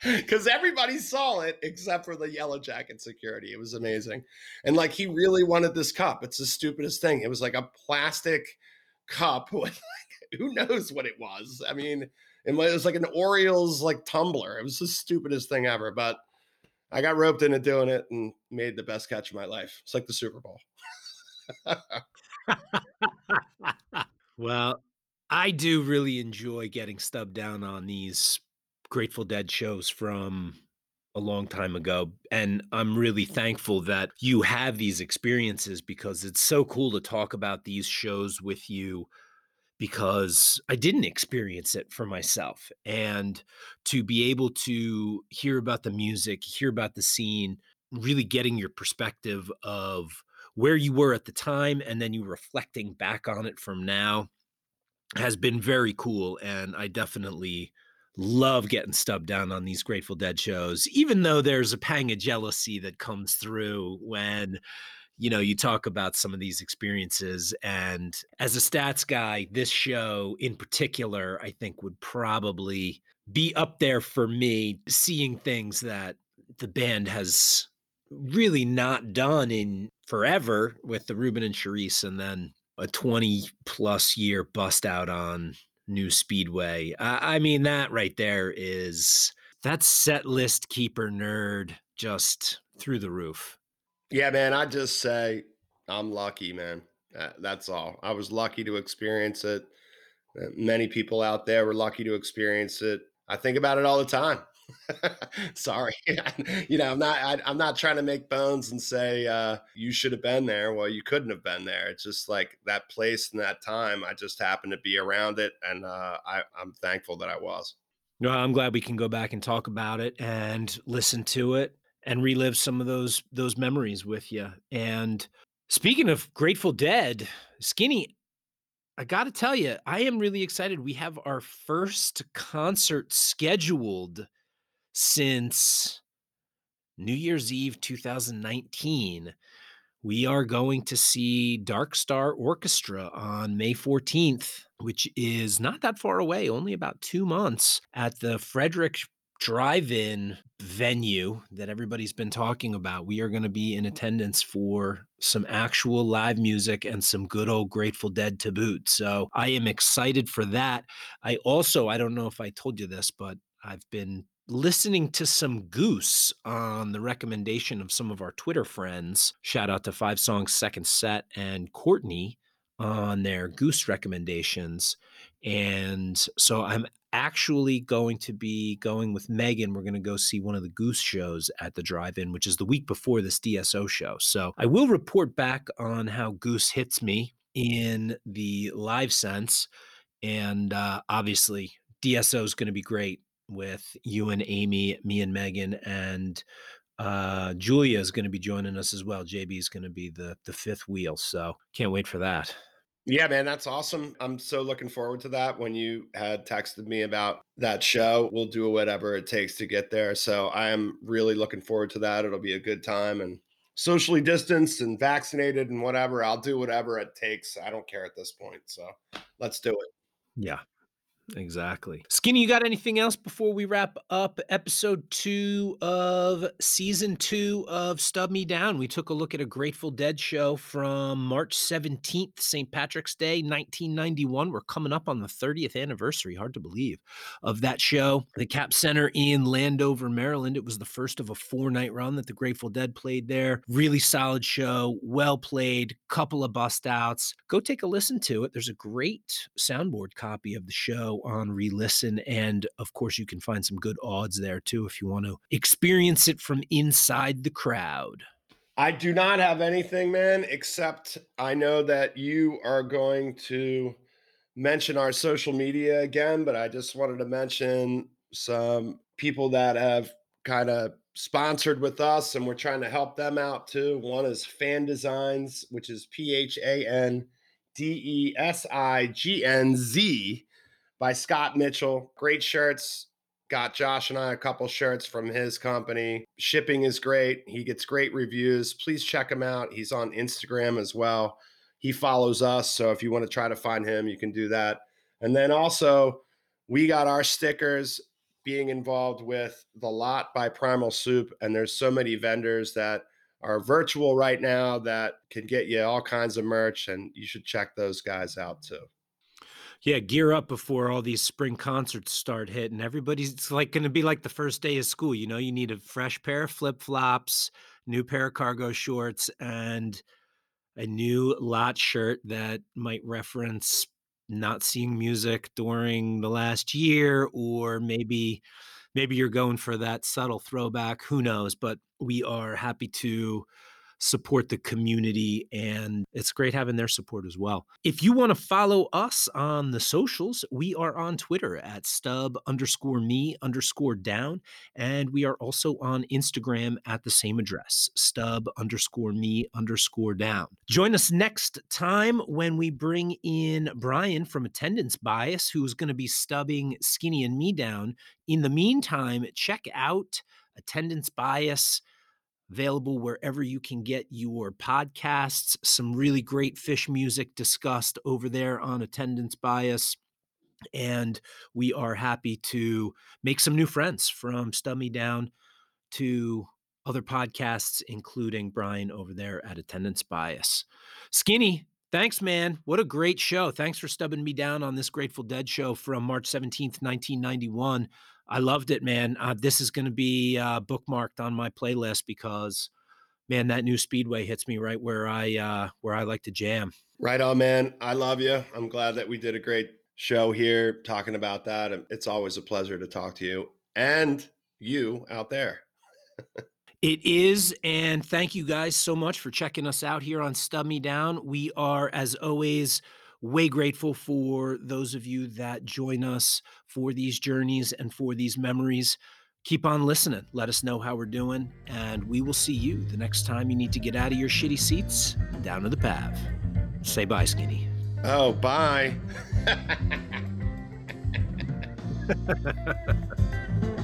because everybody saw it except for the yellow jacket security. It was amazing. And like he really wanted this cup. It's the stupidest thing. It was like a plastic cup with like, who knows what it was. I mean, it was like an Orioles like tumbler. It was the stupidest thing ever. But I got roped into doing it and made the best catch of my life. It's like the Super Bowl. well, I do really enjoy getting stubbed down on these Grateful Dead shows from a long time ago. And I'm really thankful that you have these experiences because it's so cool to talk about these shows with you because I didn't experience it for myself. And to be able to hear about the music, hear about the scene, really getting your perspective of where you were at the time and then you reflecting back on it from now has been very cool. And I definitely love getting stubbed down on these Grateful Dead shows, even though there's a pang of jealousy that comes through when you know you talk about some of these experiences. And as a stats guy this show in particular i think would probably be up there for me seeing things that the band has really not done in forever with the Ruben and Cherise, and then a 20 plus year bust out on New Speedway. I, I mean, that right there is that set list keeper nerd just through the roof. Yeah, man. I just say I'm lucky, man. Uh, that's all. I was lucky to experience it. Uh, many people out there were lucky to experience it. I think about it all the time. Sorry, you know, I'm not. I, am not trying to make bones and say uh, you should have been there. Well, you couldn't have been there. It's just like that place and that time. I just happened to be around it, and uh, I, I'm thankful that I was. No, I'm glad we can go back and talk about it and listen to it and relive some of those those memories with you. And speaking of Grateful Dead, Skinny, I got to tell you, I am really excited. We have our first concert scheduled since New Year's Eve 2019. We are going to see Dark Star Orchestra on May 14th, which is not that far away, only about two months at the Frederick drive in venue that everybody's been talking about. We are going to be in attendance for some actual live music and some good old Grateful Dead to boot. So I am excited for that. I also, I don't know if I told you this, but I've been listening to some Goose on the recommendation of some of our Twitter friends. Shout out to Five Songs Second Set and Courtney on their Goose recommendations. And so I'm actually going to be going with Megan. We're going to go see one of the Goose shows at the drive in, which is the week before this DSO show. So I will report back on how Goose hits me in the live sense. And uh, obviously, DSO is going to be great with you and Amy, me and Megan, and uh, Julia is going to be joining us as well. JB is going to be the the fifth wheel, so can't wait for that. Yeah, man, that's awesome. I'm so looking forward to that. When you had texted me about that show, we'll do whatever it takes to get there. So I am really looking forward to that. It'll be a good time and socially distanced and vaccinated and whatever. I'll do whatever it takes. I don't care at this point. So let's do it. Yeah, Exactly. Skinny, you got anything else before we wrap up episode two of season two of Stub Me Down? We took a look at a Grateful Dead show from March 17th, St. Patrick's Day, 1991. We're coming up on the 30th anniversary, hard to believe, of that show. The Cap Center in Landover, Maryland. It was the first of a four night run that the Grateful Dead played there. Really solid show, well played, couple of bust outs. Go take a listen to it. There's a great soundboard copy of the show on Relisten. And of course, you can find some good AUDs there too if you want to experience it from inside the crowd. I do not have anything, man, except I know that you are going to mention our social media again, but I just wanted to mention some people that have kind of sponsored with us and we're trying to help them out too. One is Phan Designz, which is P H A N D E S I G N Z by Scott Mitchell. Great shirts. Got Josh and I a couple shirts from his company. Shipping is great. He gets great reviews. Please check him out. He's on Instagram as well. He follows us. So if you want to try to find him, you can do that. And then also, we got our stickers being involved with the lot by Primal Soup. And there's so many vendors that are virtual right now that can get you all kinds of merch. And you should check those guys out too. Yeah, gear up before all these spring concerts start hitting. Everybody's it's like going to be like the first day of school. You know, you need a fresh pair of flip flops, new pair of cargo shorts, and a new lot shirt that might reference not seeing music during the last year, or maybe maybe you're going for that subtle throwback. Who knows? But we are happy to support the community. And it's great having their support as well. If you want to follow us on the socials, we are on Twitter at stub underscore me underscore down. And we are also on Instagram at the same address, stub underscore me underscore down. Join us next time when we bring in Brian from Attendance Bias, who's going to be stubbing Skinny and me down. In the meantime, check out Attendance Bias available wherever you can get your podcasts. Some really great Phish music discussed over there on Attendance Bias. And we are happy to make some new friends from Stub Me Down to other podcasts, including Brian over there at Attendance Bias. Skinny, thanks, man. What a great show. Thanks for stubbing me down on this Grateful Dead show from March 17th, 1991. I loved it, man. Uh, this is going to be uh, bookmarked on my playlist because, man, that new Speedway hits me right where I uh, where I like to jam. Right on, man. I love you. I'm glad that we did a great show here talking about that. It's always a pleasure to talk to you and you out there. It is. And thank you guys so much for checking us out here on Stub Me Down. We are, as always, way grateful for those of you that join us for these journeys and for these memories. Keep on listening. Let us know how we're doing. And we will see you the next time you need to get out of your shitty seats and down to the path. Say bye, Skinny. Oh, bye.